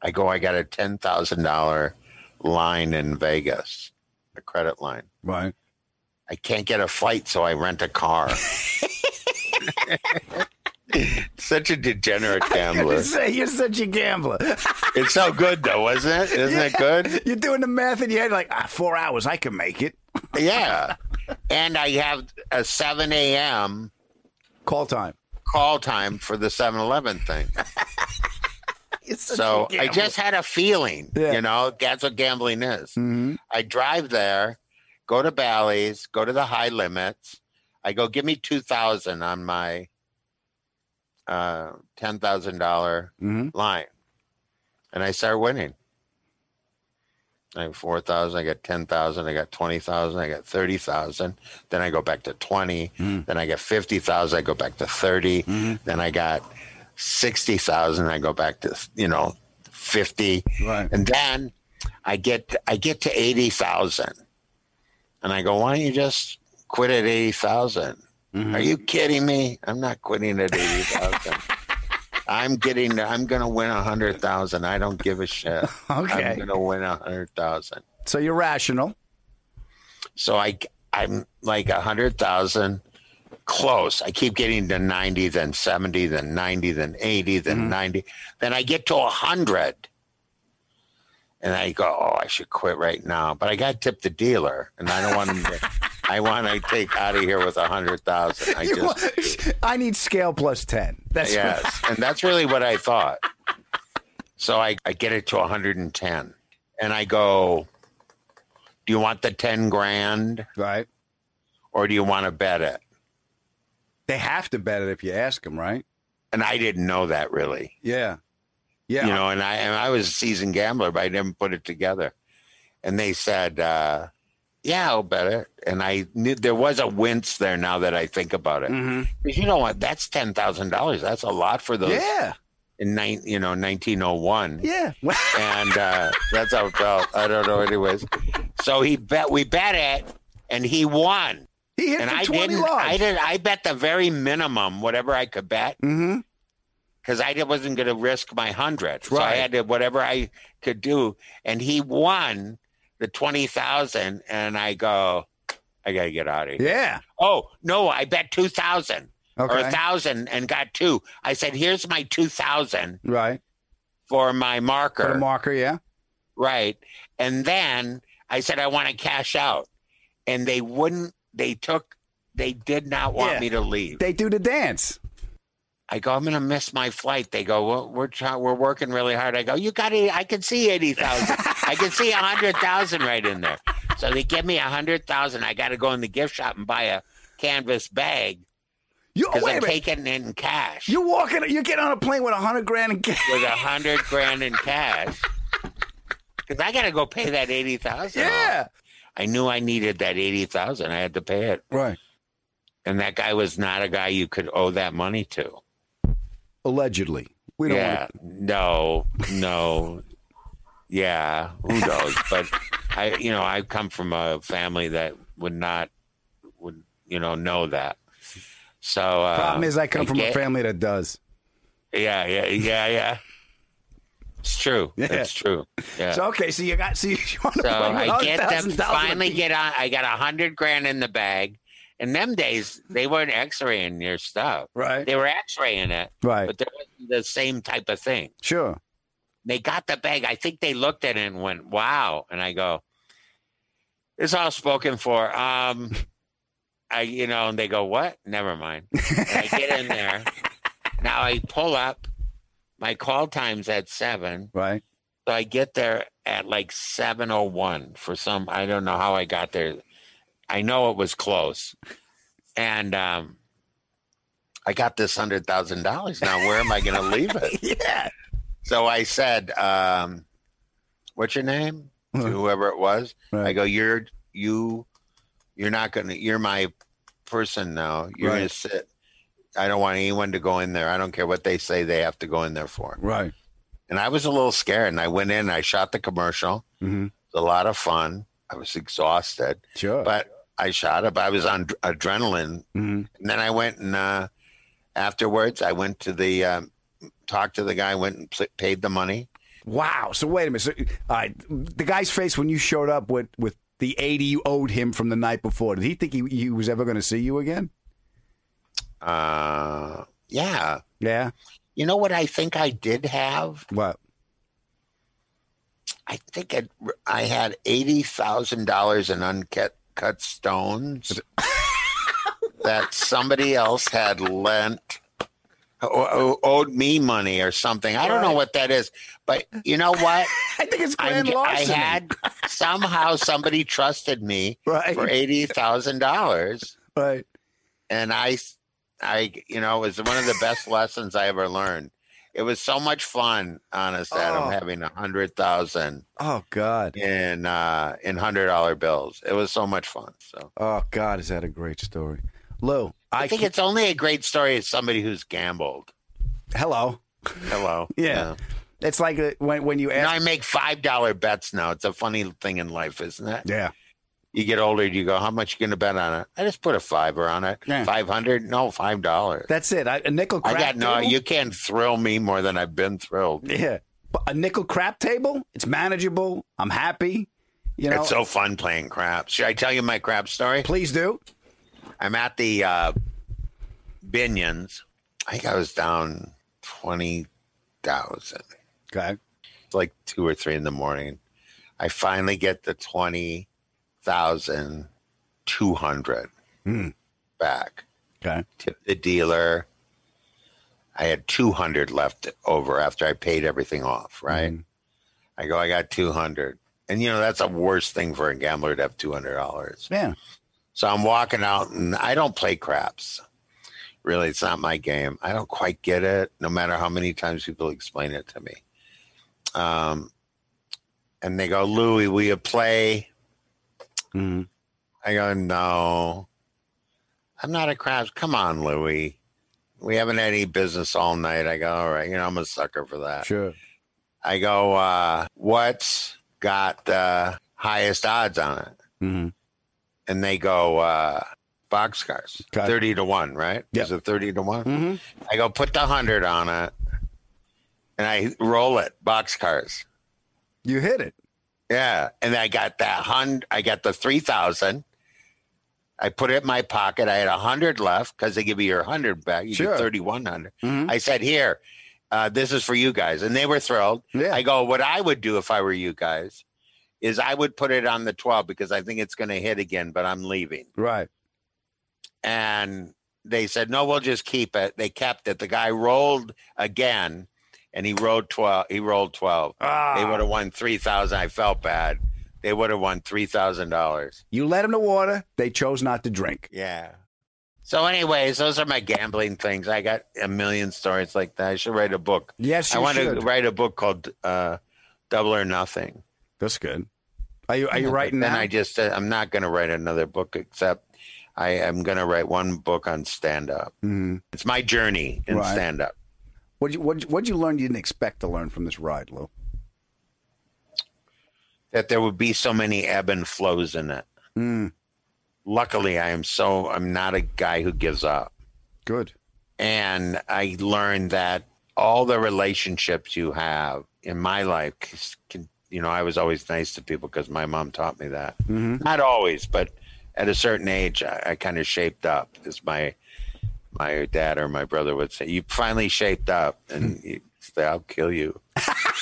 I go, I got a ten thousand dollar line in Vegas, a credit line. Right. I can't get a flight, so I rent a car. such a degenerate gambler. Say you're such a gambler. It's so good though, isn't it? Isn't it good? You're doing the math in your head like ah, four hours. I can make it. Yeah. And I have a seven a.m. call time. Call time for the 7-Eleven thing. so I just had a feeling, Yeah. you know, that's what gambling is. Mhm. I drive there, go to Bally's, go to the high limits. I go, give me two thousand on my uh, ten thousand dollar Mhm. line, and I start winning. I have four thousand. I got ten thousand. I got twenty thousand. I got thirty thousand. Then I go back to twenty. Then I get fifty thousand. I go back to 30 Then I got sixty thousand. I go back to you know fifty. Right. And then I get I get to eighty thousand, and I go, why don't you just quit at eighty mm-hmm. Are you kidding me? I'm not quitting at eighty thousand. I'm getting. I'm going to win a hundred thousand. I don't give a shit. Okay. I'm going to win a hundred thousand. So you're rational. So I I'm like a hundred thousand close. I keep getting to ninety, then seventy, then ninety, then eighty, then mm-hmm. ninety. Then I get to a hundred. And I go, oh, I should quit right now. But I got to tip the dealer, and I don't want him to. I want to take out of here with a hundred thousand. I just I need scale plus ten. That's yes, and that's really what I thought. So I, I get it to 110, and I go, "Do you want the 10 grand, right, or do you want to bet it?" They have to bet it if you ask them, right? And I didn't know that really. Yeah. Yeah. You know, and I and I was a seasoned gambler, but I didn't put it together. And they said, uh, "Yeah, I'll bet it." And I knew there was a wince there. Now that I think about it, Mm-hmm. because you know what? That's ten thousand dollars. That's a lot for those. Yeah. In nine, you know, nineteen oh one. Yeah. and uh, that's how it felt. I don't know, anyways. So he bet. We bet it, and he won. He hit and for I 20 didn't. I did. I bet the very minimum, whatever I could bet, Mm-hmm. because I did- wasn't going to risk my hundred. So I had to whatever I could do, and he won the twenty thousand. And I go, I got to get out of here. Yeah. Oh no, I bet two thousand or a thousand and got two. I said, "Here's my two thousand Right. for my marker." For the marker, yeah. Right. And then I said, I want to cash out. And they wouldn't, they took, they did not want Yeah. me to leave. They do the dance. I go, I'm going to miss my flight. They go, well, we're try- we're working really hard. I go, you got it. I can see 80,000. I can see 100,000 right in there. So they give me 100,000. I got to go in the gift shop and buy a canvas bag You, oh, because a I'm taking it in cash You're walking. You get on a plane with a hundred grand in cash. with a hundred grand in cash. Because I got to go pay that 80,000. Yeah. I knew I needed that 80,000. I had to pay it. Right. And that guy was not a guy you could owe that money to. Allegedly. We don't. yeah. No, no. Yeah. Who knows? but I, you know, I come from a family that would not, would, you know, know that. So, uh, Problem is, I come from a family that does. Yeah, yeah, yeah, yeah. It's true. Yeah. It's true. Yeah. So okay, so you got so you want to So I get them $100,000 finally get on. I got a hundred grand in the bag. In them days, they weren't X-raying your stuff. Right. They were X-raying it. Right. But there wasn't the same type of thing. Sure. They got the bag. I think they looked at it and went, "Wow!" And I go, "It's all spoken for." Um, I, you know, and they go, "What?" Never mind. And I get in there. Now I pull up. My call time's at seven. Right. So I get there at like seven oh one for some. I don't know how I got there. I know it was close, and um, I got this hundred thousand dollars. Now where am I going to leave it? yeah. So I said, um, "What's your name?" To whoever it was. I go, "You're you. You're not going to. You're my person now. You're gonna sit. I don't want anyone to go in there. I don't care what they say. They have to go in there for." Right. And I was a little scared. And I went in. I shot the commercial. Mm-hmm. It was a lot of fun. I was exhausted. Sure. But I shot it. But I was on dr- adrenaline. Mm-hmm. And then I went and uh, afterwards, I went to the um, talked to the guy. Went and pl- paid the money. Wow. So wait a minute. So, right, the guy's face when you showed up with with the eighty you owed him from the night before. Did he think he, he was ever going to see you again? Uh, yeah. Yeah. You know what I think I did have? What? I think it, I had eighty thousand dollars in uncut cut stones that somebody else had lent or, owed me money or something. I don't know what that is, but you know what? I think it's grand I larceny. had somehow somebody trusted me Right. for eighty thousand dollars, Right. and I, I, you know, it was one of the best lessons I ever learned. It was so much fun, honest Adam, Oh. having a hundred thousand Oh God. in uh, in hundred dollar bills. It was so much fun. So Oh God, is that a great story, Lou? I, think it's only a great story as somebody who's gambled. Hello. Hello. Yeah. It's like uh, when when you You know. I make five dollar bets now. It's a funny thing in life, isn't it? yeah. You get older, you go, how much you gonna bet on it? I just put a fiver on it. Yeah. Five hundred? No, five dollars. That's it. I, a nickel I crap. got no. table? You can't thrill me more than I've been thrilled. Yeah. But a nickel crap table. It's manageable. I'm happy. You know. it's so fun playing craps. Should I tell you my crap story? Please do. I'm at the uh, Binion's. I think I was down twenty thousand. Okay. It's like two or three in the morning. I finally get the twenty thousand two hundred Hmm. back. Okay. Tip the dealer. I had two hundred left over after I paid everything off. Right. I go. I got two hundred, and you know that's a worst thing for a gambler to have two hundred dollars. Yeah. So I'm walking out, and I don't play craps. Really, it's not my game. I don't quite get it, no matter how many times people explain it to me. Um, and they go, Louie, will you play? Mhm. I go, no. I'm not a craps. Come on, Louie. We haven't had any business all night. I go, all right. You know, I'm a sucker for that. Sure. I go, uh, what's got the highest odds on it? Mm-hmm. And they go, uh, boxcars, Okay. 30 to 1, right? Yep. Is it 30 to one Mm-hmm. I go, put the 100 on it. And I roll it, boxcars. You hit it. Yeah. And I got that hundred, I got the 3,000. I put it in my pocket. I had a hundred left because they give you your hundred back. You Sure. get 3,100. Mhm. I said, here, uh, this is for you guys. And they were thrilled. Yeah. I go, what I would do if I were you guys is I would put it on the 12 because I think it's going to hit again, but I'm leaving. Right. And they said, no, we'll just keep it. They kept it. The guy rolled again and he rolled 12. He rolled 12. Ah. They would have won 3,000. I felt bad. They would have won $3,000. You let them to water. They chose not to drink. Yeah. So, anyways, those are my gambling things. I got a million stories like that. I should write a book. Yes, I you want to write a book called uh, Double or Nothing. That's good. Are you are you Yeah, writing then now? I just uh, I'm not going to write another book except I am going to write one book on stand up. Mhm. It's my journey in Right. stand up. What you what what you learn you didn't expect to learn from this ride, Lou? That there would be so many ebb and flows in it. Mm, Luckily, I am so I'm not a guy who gives up. good. And I learned that all the relationships you have in my life can, you know, I was always nice to people because my mom taught me that. Mhm. Not always, but at a certain age, I, I kind of shaped up, as my my dad or my brother would say. You finally shaped up, and you say, "I'll kill you,"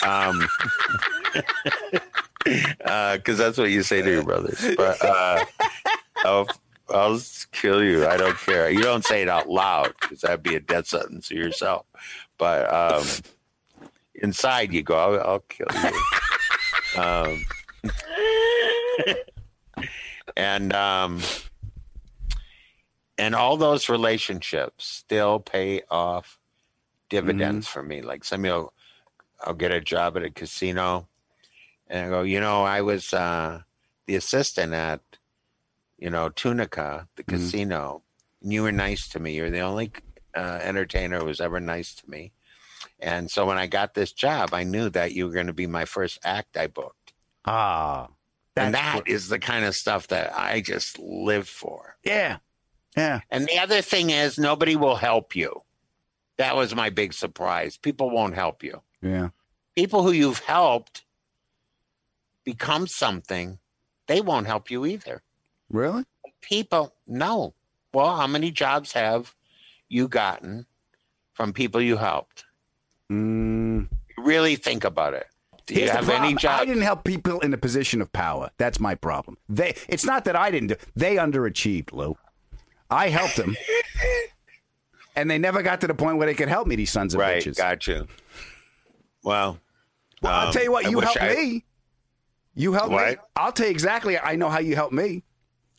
um, because that's what you say to your brothers. But uh, I'll, I'll kill you. I don't care. You don't say it out loud because that'd be a death sentence to yourself. But um, inside, you go, "I'll, I'll kill you." um, and um, and all those relationships still pay off dividends for me. Like some of you, I'll get a job at a casino, and I go, you know, I was uh, the assistant at, you know, Tunica, the casino. And you were nice to me. You're the only uh, entertainer who was ever nice to me. And so when I got this job, I knew that you were going to be my first act I booked. Ah, and that is the kind of stuff that I just live for. yeah, yeah. And the other thing is, nobody will help you. That was my big surprise. People won't help you. Yeah. people who you've helped become something, they won't help you either. Really? People, no. Well, how many jobs have you gotten from people you helped? Mm. Really think about it. Do you Here's the any problem. job? I didn't help people in a position of power. That's my problem. They. It's not that I didn't do. They underachieved, Lou. I helped them, and they never got to the point where they could help me. These sons of right, bitches. got you. Well, Well, I'll um, tell you what. I You helped I- me. You helped me. I'll tell you exactly. I know how you helped me.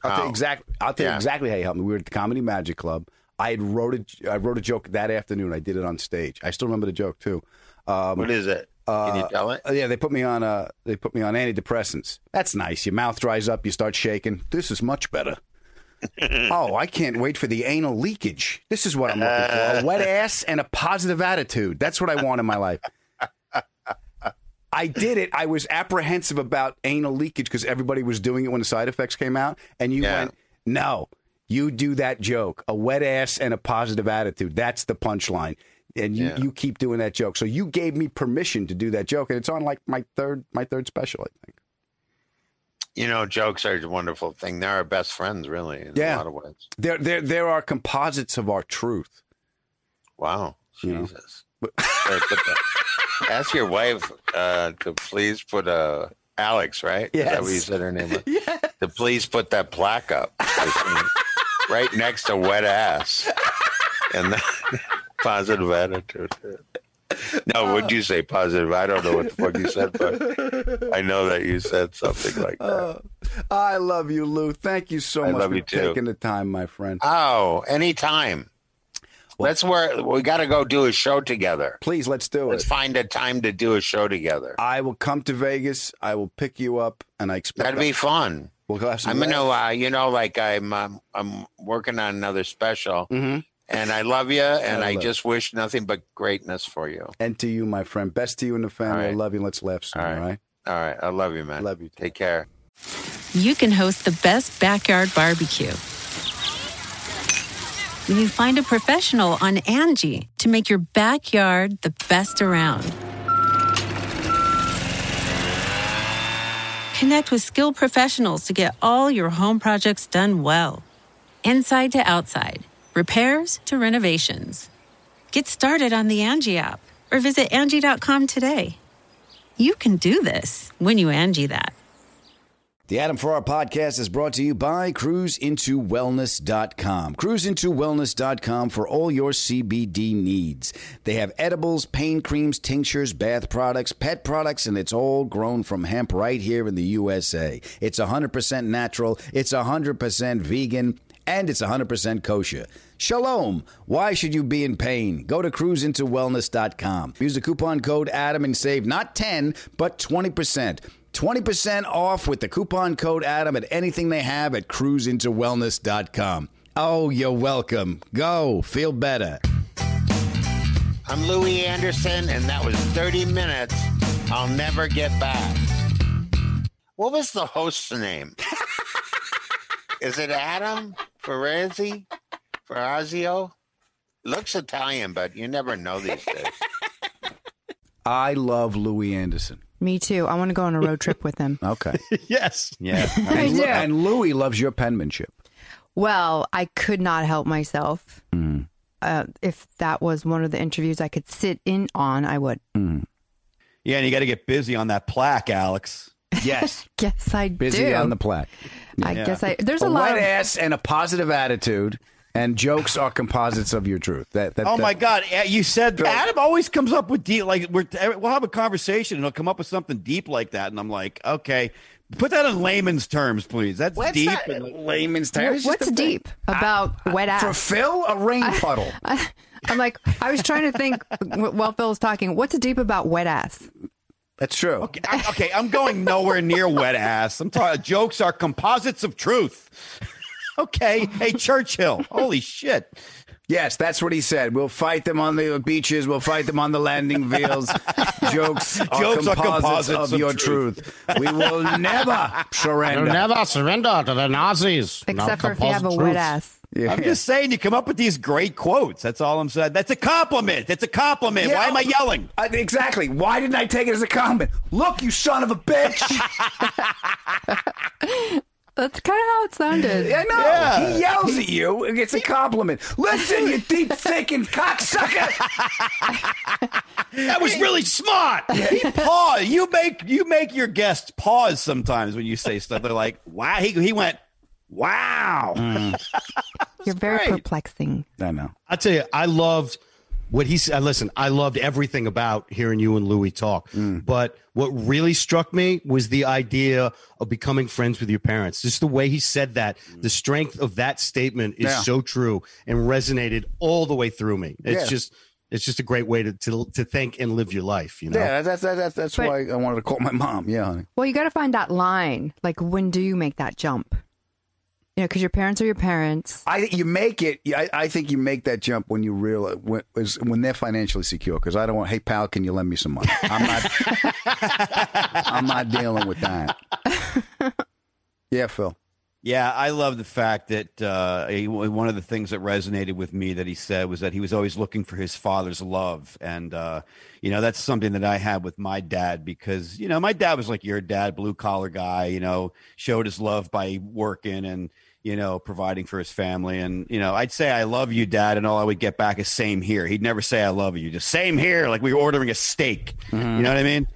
I'll tell How? you exactly. I'll tell you exactly how you helped me. We were at the Comedy Magic Club. I had wrote a. I wrote a joke that afternoon. I did it on stage. I still remember the joke too. Um, What is it? Can you uh, tell it? uh, yeah, they put me on. Uh, they put me on antidepressants. That's nice. Your mouth dries up. You start shaking. This is much better. oh, I can't wait for the anal leakage. This is what I'm looking for: a wet ass and a positive attitude. That's what I want in my life. I did it. I was apprehensive about anal leakage because everybody was doing it when the side effects came out, and you Yeah. went, "No, you do that joke: a wet ass and a positive attitude. That's the punchline." And you, Yeah. you keep doing that joke. So you gave me permission to do that joke, and it's on like my third my third special, I think. You know, jokes are a wonderful thing. They're our best friends, really, in Yeah. a lot of ways. There there there are composites of our truth. Wow, You know? Jesus. Put that- Ask your wife uh, to please put uh, Alex, right? Is that what you said her name was? To please put that plaque up right next to wet ass and the positive attitude. No, would you say positive? I don't know what the fuck you said, but I know that you said something like that. Uh, I love you, Lou. Thank you so I much for taking the time, my friend. Oh, anytime. That's where we got to go do a show together. Please, let's do it. Let's find a time to do a show together. I will come to Vegas. I will pick you up, and I expect That'd be fun. We'll have some I'm gonna, uh, you know, like I'm, um, I'm working on another special, Mhm. And I love you, and I I, love just wish nothing but greatness for you. And to you, my friend. Best to you and the family. All I love you. Let's laugh soon. All All right. right. All right, I love you, man. Love you. Take care. you can host the best backyard barbecue. When you find a professional on Angi to make your backyard the best around. Connect with skilled professionals to get all your home projects done well. Inside to outside, repairs to renovations. Get started on the Angi app or visit Angi.com today. You can do this when you Angi that. The Adam Ferrara podcast is brought to you by cruzintowellness.com. Cruzintowellness.com for all your CBD needs. They have edibles, pain creams, tinctures, bath products, pet products, and it's all grown from hemp right here in the USA. It's 100% natural, it's 100% vegan, and it's 100% kosher. Shalom. Why should you be in pain? Go to cruzintowellness.com. Use the coupon code ADAM and save not 10, but 20%. 20% off with the coupon code ADAM at anything they have at cruzintowellness.com. Oh, you're welcome. Go. Feel better. I'm Louie Anderson, and that was 30 minutes. I'll never get back. What was the host's name? Is it Adam Ferrazzi? Ferrazio? Looks Italian, but you never know these days. I love Louie Anderson. Me too. I want to go on a road trip with him. Okay. yes. Yeah. I And, Lou- do. and Louie loves your penmanship. Well, I could not help myself. Mm. Uh, if that was one of the interviews I could sit in on, I would. Yeah, and you got to get busy on that plaque, Alex. Yes. Guess I do. Busy do. on the plaque. I Yeah. guess I. There's a a, lot wet of. ass and a positive attitude, and jokes are composites of your truth. That, that Oh that- my God! You said that. Adam always comes up with deep. Like we're we'll have a conversation and he'll come up with something deep like that, and I'm like, okay, put that in layman's terms, please. That's What's deep. that? and- layman's terms. It's just What's a thing. deep about wet ass? For Phil, a rain puddle. I, am like, I was trying to think while Phil was talking. What's deep about wet ass? That's true. Okay, I, okay, I'm going nowhere near wet ass. I'm talking. Jokes are composites of truth. okay, hey Churchill. Holy shit. Yes, that's what he said. We'll fight them on the beaches. We'll fight them on the landing fields. Jokes, are, Jokes are composites composites of, of your truth. truth. We will never surrender. We'll never surrender to the Nazis. Except Not for if you have a wet ass. Yeah. I'm just saying, you come up with these great quotes. That's all I'm saying. That's a compliment. It's a compliment. Yeah. Why am I yelling? Uh, exactly. Why didn't I take it as a compliment? Look, you son of a bitch. That's kind of how it sounded. I know. Yeah. He yells at you. and It's a compliment. Listen, you deep thinking cocksucker. That was really smart. He pause. You make you make your guests pause sometimes when you say stuff. They're like, "Wow." He he went, "Wow." Mm. You're very great. perplexing. I know. I'll tell you, I loved what he said. Listen, I loved everything about hearing you and Louie talk. Mm. But what really struck me was the idea of becoming friends with your parents. Just the way he said that, the strength of that statement is Yeah. so true and resonated all the way through me. It's Yeah. just. It's just a great way to, to to think and live your life, you know. Yeah, that's that's that's, that's But- why I wanted to call my mom. Yeah, honey. Well, you got to find that line. Like, when do you make that jump? You know, because your parents are your parents. I you make it. I, I think you make that jump when you realize when, is- when they're financially secure. Because I don't want. Hey, pal, can you lend me some money? I'm not. I'm not dealing with that. Yeah, Phil. Yeah, I love the fact that uh, he, one of the things that resonated with me that he said was that he was always looking for his father's love, and uh, you know that's something that I had with my dad because you know my dad was like your dad, blue collar guy, you know, showed his love by working and you know providing for his family, and you know I'd say I love you, dad, and all I would get back is same here. He'd never say I love you, just same here, like we were ordering a steak. Mm-hmm. You know what I mean?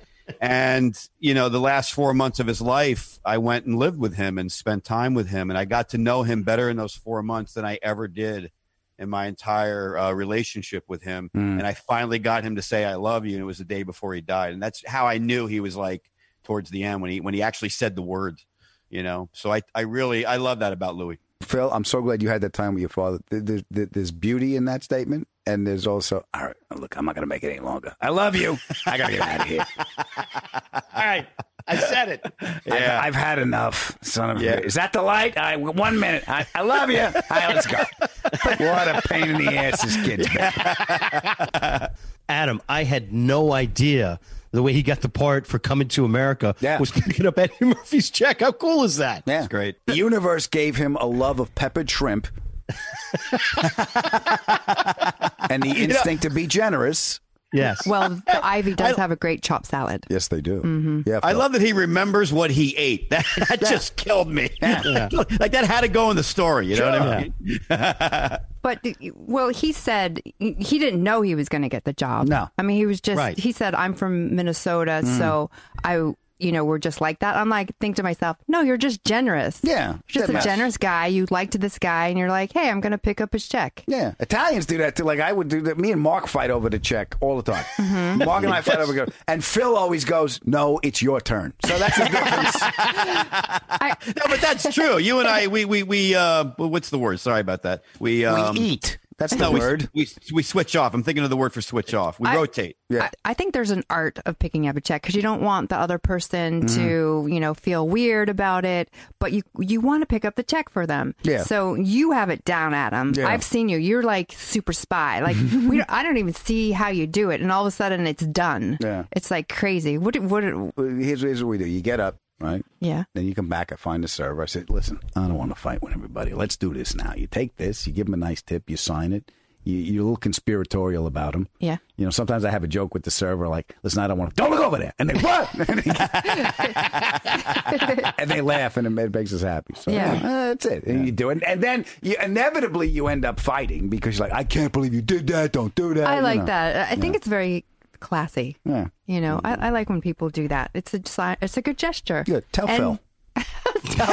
and you know the last four months of his life i went and lived with him and spent time with him and i got to know him better in those four months than i ever did in my entire uh, relationship with him Mm. and i finally got him to say i love you and it was the day before he died and that's how i knew he was like towards the end when he when he actually said the words you know so i i really i love that about louie Phil, I'm so glad you had that time with your father. There- there- there- There's beauty in that statement, and there's also, all right, look, I'm not going to make it any longer. I love you. I got to get out of here. All right, I said it. Yeah. I've, I've had enough, son of a Yeah. Is that the light? I, one minute. I, I love you. All right, let's go. what a pain in the ass this kid's been. Adam, I had no idea the way he got the part for coming to America Yeah. was picking up Eddie Murphy's check. How cool is that? Yeah. it's great The universe gave him a love of peppered shrimp and the instinct to be generous. Yes. Well, the Ivy does have a great chopped salad. Yes, they do. Mm-hmm. Yeah, I love that he remembers what he ate. That, that just killed me. like that had to go in the story. You know what I mean? But well, he said he didn't know he was going to get the job. No. I mean he was just. Right. He said, "I'm from Minnesota, so I." You know, we're just like that. I'm like, think to myself, no, you're just generous. Yeah, You're just a matters. generous guy. You liked this guy, and you're like, hey, I'm going to pick up his check. Yeah, Italians do that too. Like I would do that. Me and Mark fight over the check all the time. Mm-hmm. Mark and I fight over. it. And Phil always goes, "No, it's your turn." So that's the difference. no, but that's true. You and I, we, we, we, uh, what's the word? Sorry about that. We, um, we eat. That's the no, we- word. We, we switch off. I'm thinking of the word for switch off. We I- rotate. Yeah. I, I think there's an art of picking up a check because you don't want the other person Mm-hmm. to, you know, feel weird about it, but you you want to pick up the check for them. Yeah. So you have it down, Adam. Yeah. I've seen you. You're like super spy. Like we, don't, I don't even see how you do it, and all of a sudden it's done. Yeah. It's like crazy. What? What? Here's, here's what we do. You get up, right? Yeah. Then you come back and find the server. I said, listen, I don't want to fight with everybody. Let's do this now. You take this, you give them a nice tip, you sign it. You, you're a little conspiratorial about them. Yeah. You know, sometimes I have a joke with the server, like, listen, I don't want to, don't look over there. And they, what? and, they, laugh, and it makes us happy. So, Yeah. uh, that's it. And you do it. And then you, inevitably you end up fighting because you're like, I can't believe you did that. Don't do that. I you like know. that. I think it's very classy. Yeah. You know, I, mm-hmm. I like when people do that. It's a it's a good gesture. Good. Tell And- Phil.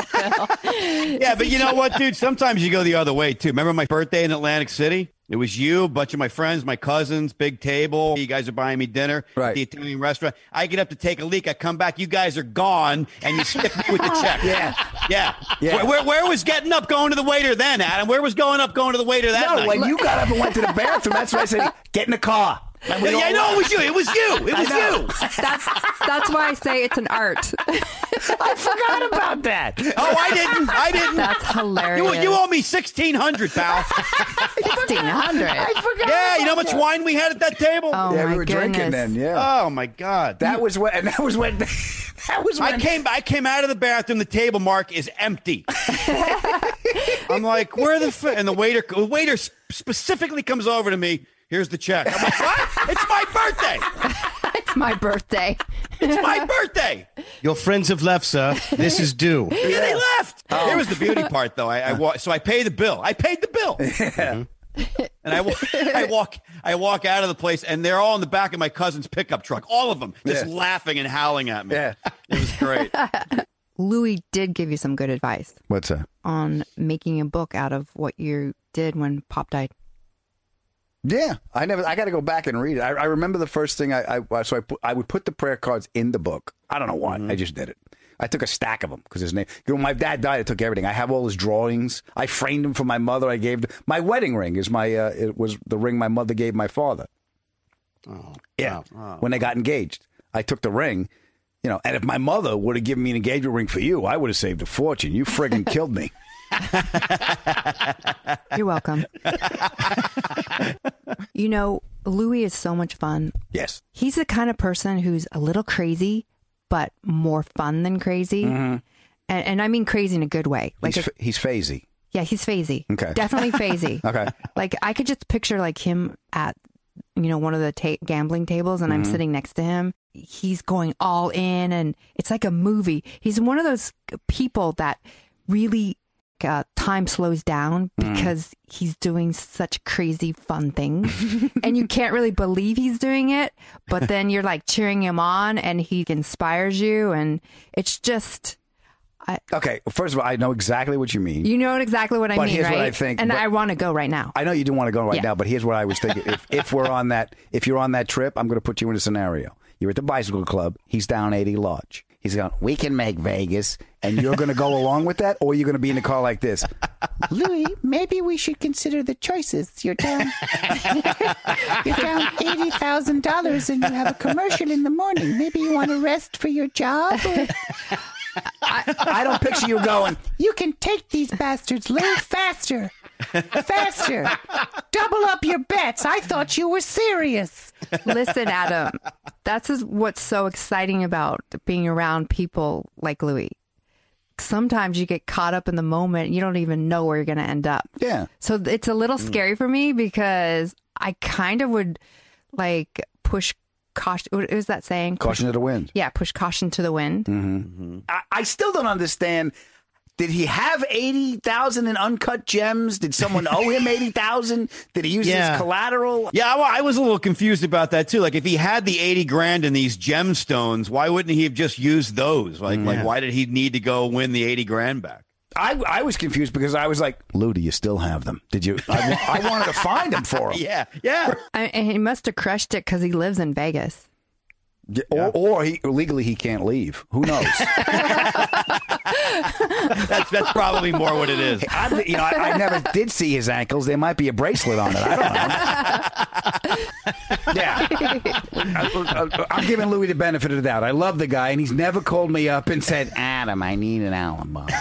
Yeah, but you know what, dude? Sometimes you go the other way too. Remember my birthday in Atlantic City? It was you, a bunch of my friends, my cousins, big table. You guys are buying me dinner Right. at the Italian restaurant. I get up to take a leak. I come back. You guys are gone, and you skip me with the check. Yeah. yeah. Yeah. Where, where, where was getting up going to the waiter then, Adam? Where was going up going to the waiter that No, night? when you got up and went to the bathroom, that's why I said, get in the car. And we yeah, I know it was you. It was you. It was you. That's that's why I say it's an art. I forgot about that. Oh, I didn't. I didn't. That's hilarious. you owe me sixteen hundred, pal. sixteen hundred. yeah, you know how much wine we had at that table? Oh yeah, my we were goodness. drinking then. Yeah, Oh my god. that was when. And that was when. that was when. I came I came out of the bathroom, the table mark is empty. I'm like, where the f-? and the waiter the waiter specifically comes over to me. Here's the check. I'm like, what? it's my birthday. it's my birthday. It's my birthday. Your friends have left, sir. This is due. Yeah, they left. Oh. Here was the beauty part, though. I, I wa- so I pay the bill. I paid the bill. Yeah. And I, I walk, I walk out of the place, and they're all in the back of my cousin's pickup truck. All of them, just Yeah. laughing and howling at me. Yeah. it was great. Louie did give you some good advice What's that? on making a book out of what you did when Pop died. Yeah, I never. I got to go back and read it. I, I remember the first thing I, I so I put, I would put the prayer cards in the book. I don't know why. I just did it. I took a stack of them because his name. You know, my dad died. I took everything. I have all his drawings. I framed them for my mother. I gave my wedding ring is my. Uh, it was the ring my mother gave my father. Oh, Yeah, when they got engaged, I took the ring. You know, and if my mother would have given me an engagement ring for you, I would have saved a fortune. You friggin' killed me. You're welcome. you know, Louie is so much fun. Yes. He's the kind of person who's a little crazy, but more fun than crazy. Mhm. And, and I mean crazy in a good way. Like, he's, f- he's phasey. yeah, he's phasey. Okay. Definitely phasey. Okay. Like, I could just picture like him at, you know, one of the ta- gambling tables and I'm Mhm. sitting next to him. He's going all in and it's like a movie. He's one of those people that really uh, time slows down Mm. because he's doing such crazy fun things and you can't really believe he's doing it but then you're like cheering him on and he inspires you and it's just Okay. First of all, I know exactly what you mean. you know exactly what i But mean here's right what I think, and i want to go right now I know you don't want to go right Yeah. now, but here's what I was thinking. if, if we're on that, if you're on that trip, I'm going to put you in a scenario. You're at the bicycle club. He's down 80 Lodge. He's going, we can make Vegas. And you're going to go along with that? Or you're going to be in the car like this? Louie, maybe we should consider the choices. You're down, you're down eighty thousand dollars, and you have a commercial in the morning. Maybe you want to rest for your job. Or I don't picture you going, you can take these bastards, Lou, faster, faster. Double up your bets. I thought you were serious. listen adam that's is what's so exciting about being around people like louie sometimes you get caught up in the moment you don't even know where you're going to end up Yeah. so it's a little Mm. scary for me because i kind of would like push caution what is that saying caution to the wind. yeah push caution to the wind Mm-hmm. I, I still don't understand. Did he have 80,000 in uncut gems? Did someone owe him 80,000? Did he use this Yeah. collateral? Yeah, well, I was a little confused about that too. Like, if he had the eighty grand in these gemstones, why wouldn't he have just used those? Like, Yeah. like why did he need to go win the eighty grand back? I, I was confused because I was like, Lou, do you still have them? Did you? I, I wanted to find them for him. Yeah, yeah. I, and he must have crushed it because he lives in vegas Yeah, Or, or he, legally he can't leave. Who knows? That's that's probably more what it is. I, you know, I, I never did see his ankles. There might be a bracelet on it. I don't know. yeah. I, am giving Louie the benefit of the doubt. I love the guy, and he's never called me up and said, Adam, I need an alibi.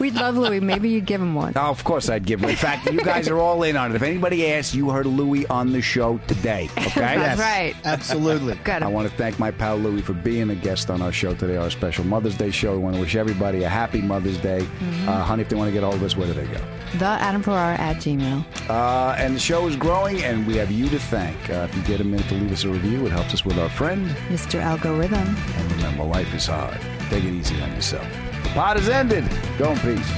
we'd love louie maybe you'd give him one Oh, of course I'd give him. In fact, you guys are all in on it. If anybody asks, you heard Louie on the show today. Okay? That's Yes. right. Absolutely. Good. I want to thank my pal Louie for being a guest on our show today, our special Mother's Day show. We want to wish everybody a happy Mother's Day. Mm-hmm. Uh, honey, if they want to get hold of us, where do they go? The adam Ferrara at gmail Uh, and the show is growing, and we have you to thank. Uh, if you get a minute to leave us a review, it helps us with our friend. mr algorithm And remember, life is hard. Take it easy on yourself. The pod is ended. Go in peace.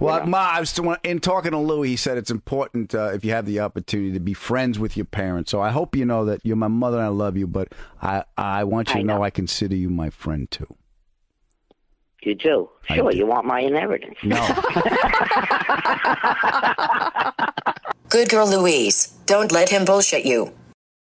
Well, Ma, I was still, in talking to Louie. He said it's important uh, if you have the opportunity to be friends with your parents. So I hope you know that you're my mother and I love you, but I, I want you I to know know. I consider you my friend too. You do. Sure, do. you want my inheritance. No. Good girl, Louise. Don't let him bullshit you.